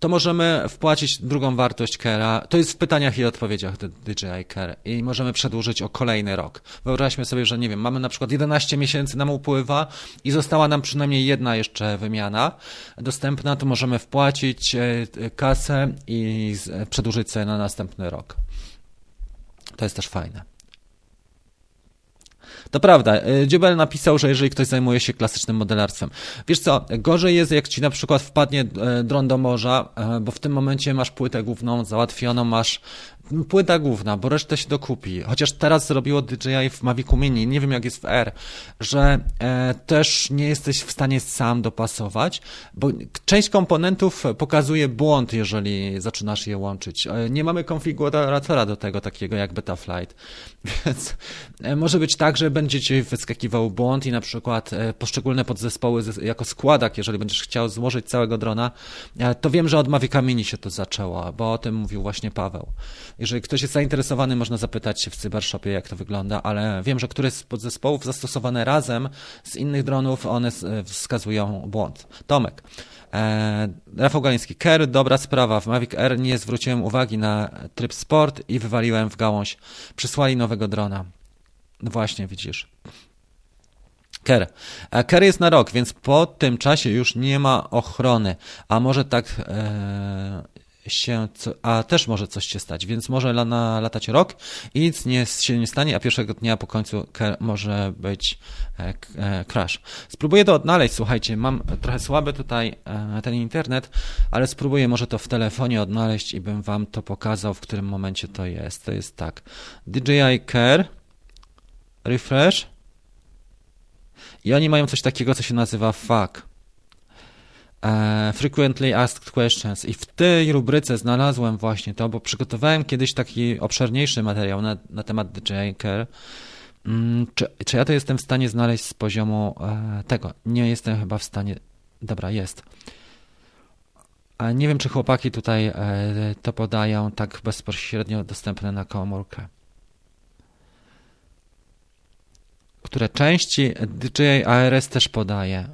to możemy wpłacić drugą wartość Kera. To jest w pytaniach i odpowiedziach DJI Care i możemy przedłużyć o kolejny rok. Wyobraźmy sobie, że nie wiem, mamy na przykład 11 miesięcy nam upływa i została nam przynajmniej jedna jeszcze wymiana dostępna, to możemy wpłacić e, kasę i przedłużyć sobie na następny rok. To jest też fajne. To prawda, y, Dziubel napisał, że jeżeli ktoś zajmuje się klasycznym modelarstwem. Wiesz co, gorzej jest jak ci na przykład wpadnie e, dron do morza, e, bo w tym momencie masz płytę główną załatwioną, masz płyta główna, bo resztę się dokupi. Chociaż teraz zrobiło DJI w Mavicu Mini, nie wiem jak jest w R, że e, też nie jesteś w stanie sam dopasować, bo część komponentów pokazuje błąd, jeżeli zaczynasz je łączyć. E, Nie mamy konfiguratora do tego takiego jak Betaflight, więc e, może być tak, że będzie ci wyskakiwał błąd i na przykład e, poszczególne podzespoły ze- jako składak, jeżeli będziesz chciał złożyć całego drona, e, to wiem, że od Mavica Mini się to zaczęło, bo o tym mówił właśnie Paweł. Jeżeli ktoś jest zainteresowany, można zapytać się w Cybershopie, jak to wygląda, ale wiem, że któreś z podzespołów zastosowane razem z innych dronów, one wskazują błąd. Tomek. E, Rafał Galiński. Ker, dobra sprawa. W Mavic Air nie zwróciłem uwagi na tryb sport i wywaliłem w gałąź. Przysłali nowego drona. No właśnie, widzisz. Ker. E, Ker jest na rok, więc po tym czasie już nie ma ochrony. A może tak e, się, a też może coś się stać, więc może la, na, latać rok i nic nie, się nie stanie, a pierwszego dnia po końcu może być e, e, crash. Spróbuję to odnaleźć, słuchajcie, mam trochę słaby tutaj e, ten internet, ale spróbuję może to w telefonie odnaleźć i bym wam to pokazał, w którym momencie to jest. To jest tak. DJI Care, refresh, i oni mają coś takiego, co się nazywa FAQ. E, frequently Asked Questions. I w tej rubryce znalazłem właśnie to, bo przygotowałem kiedyś taki obszerniejszy materiał na, na temat DJI Care. Mm, czy, czy ja to jestem w stanie znaleźć z poziomu e, tego? Nie jestem chyba w stanie. Dobra, jest. A nie wiem, czy chłopaki tutaj e, to podają tak bezpośrednio dostępne na komórkę. które części DJI ARS też podaje.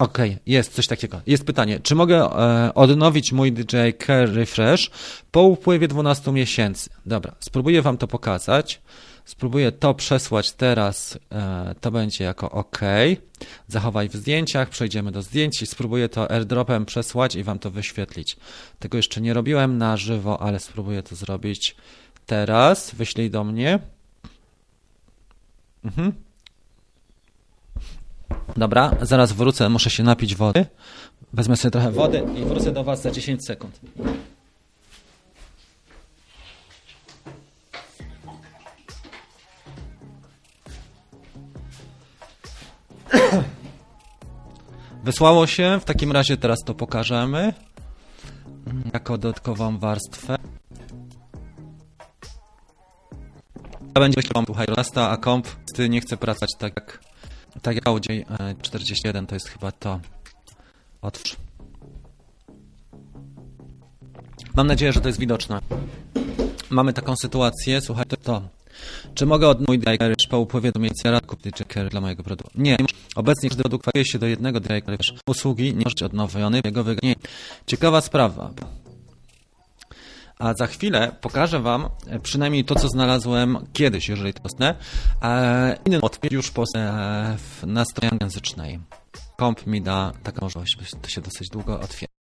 Okej, jest coś takiego. Jest pytanie, czy mogę e, odnowić mój DJI Care Refresh po upływie 12 miesięcy? Dobra, spróbuję Wam to pokazać. Spróbuję to przesłać teraz. E, to będzie jako OK. Zachowaj w zdjęciach, przejdziemy do zdjęć i spróbuję to airdropem przesłać i Wam to wyświetlić. Tego jeszcze nie robiłem na żywo, ale spróbuję to zrobić teraz. Wyślij do mnie. Mhm. Dobra, zaraz wrócę, muszę się napić wody. Wezmę sobie trochę wody i wrócę do Was za 10 sekund. Wysłało się, w takim razie teraz to pokażemy jako dodatkową warstwę. Będzie wam tu a komp ty nie chce pracować tak jak tak Audi e, 41 to jest chyba to. Otwórz. Mam nadzieję, że to jest widoczne. Mamy taką sytuację, słuchajcie, to. Czy mogę od mój DJI po upływie do miejsca rad kupić dla mojego produktu? Nie. Obecnie każdy produkt kwalifikuje się do jednego DJI usługi, nie może być odnowiony, jego wygranie. Ciekawa sprawa. A za chwilę pokażę Wam przynajmniej to, co znalazłem kiedyś, jeżeli to dostępne. E, inny odwiedź już po, e, na stronie. Komp mi da taką możliwość, to się dosyć długo otwiera.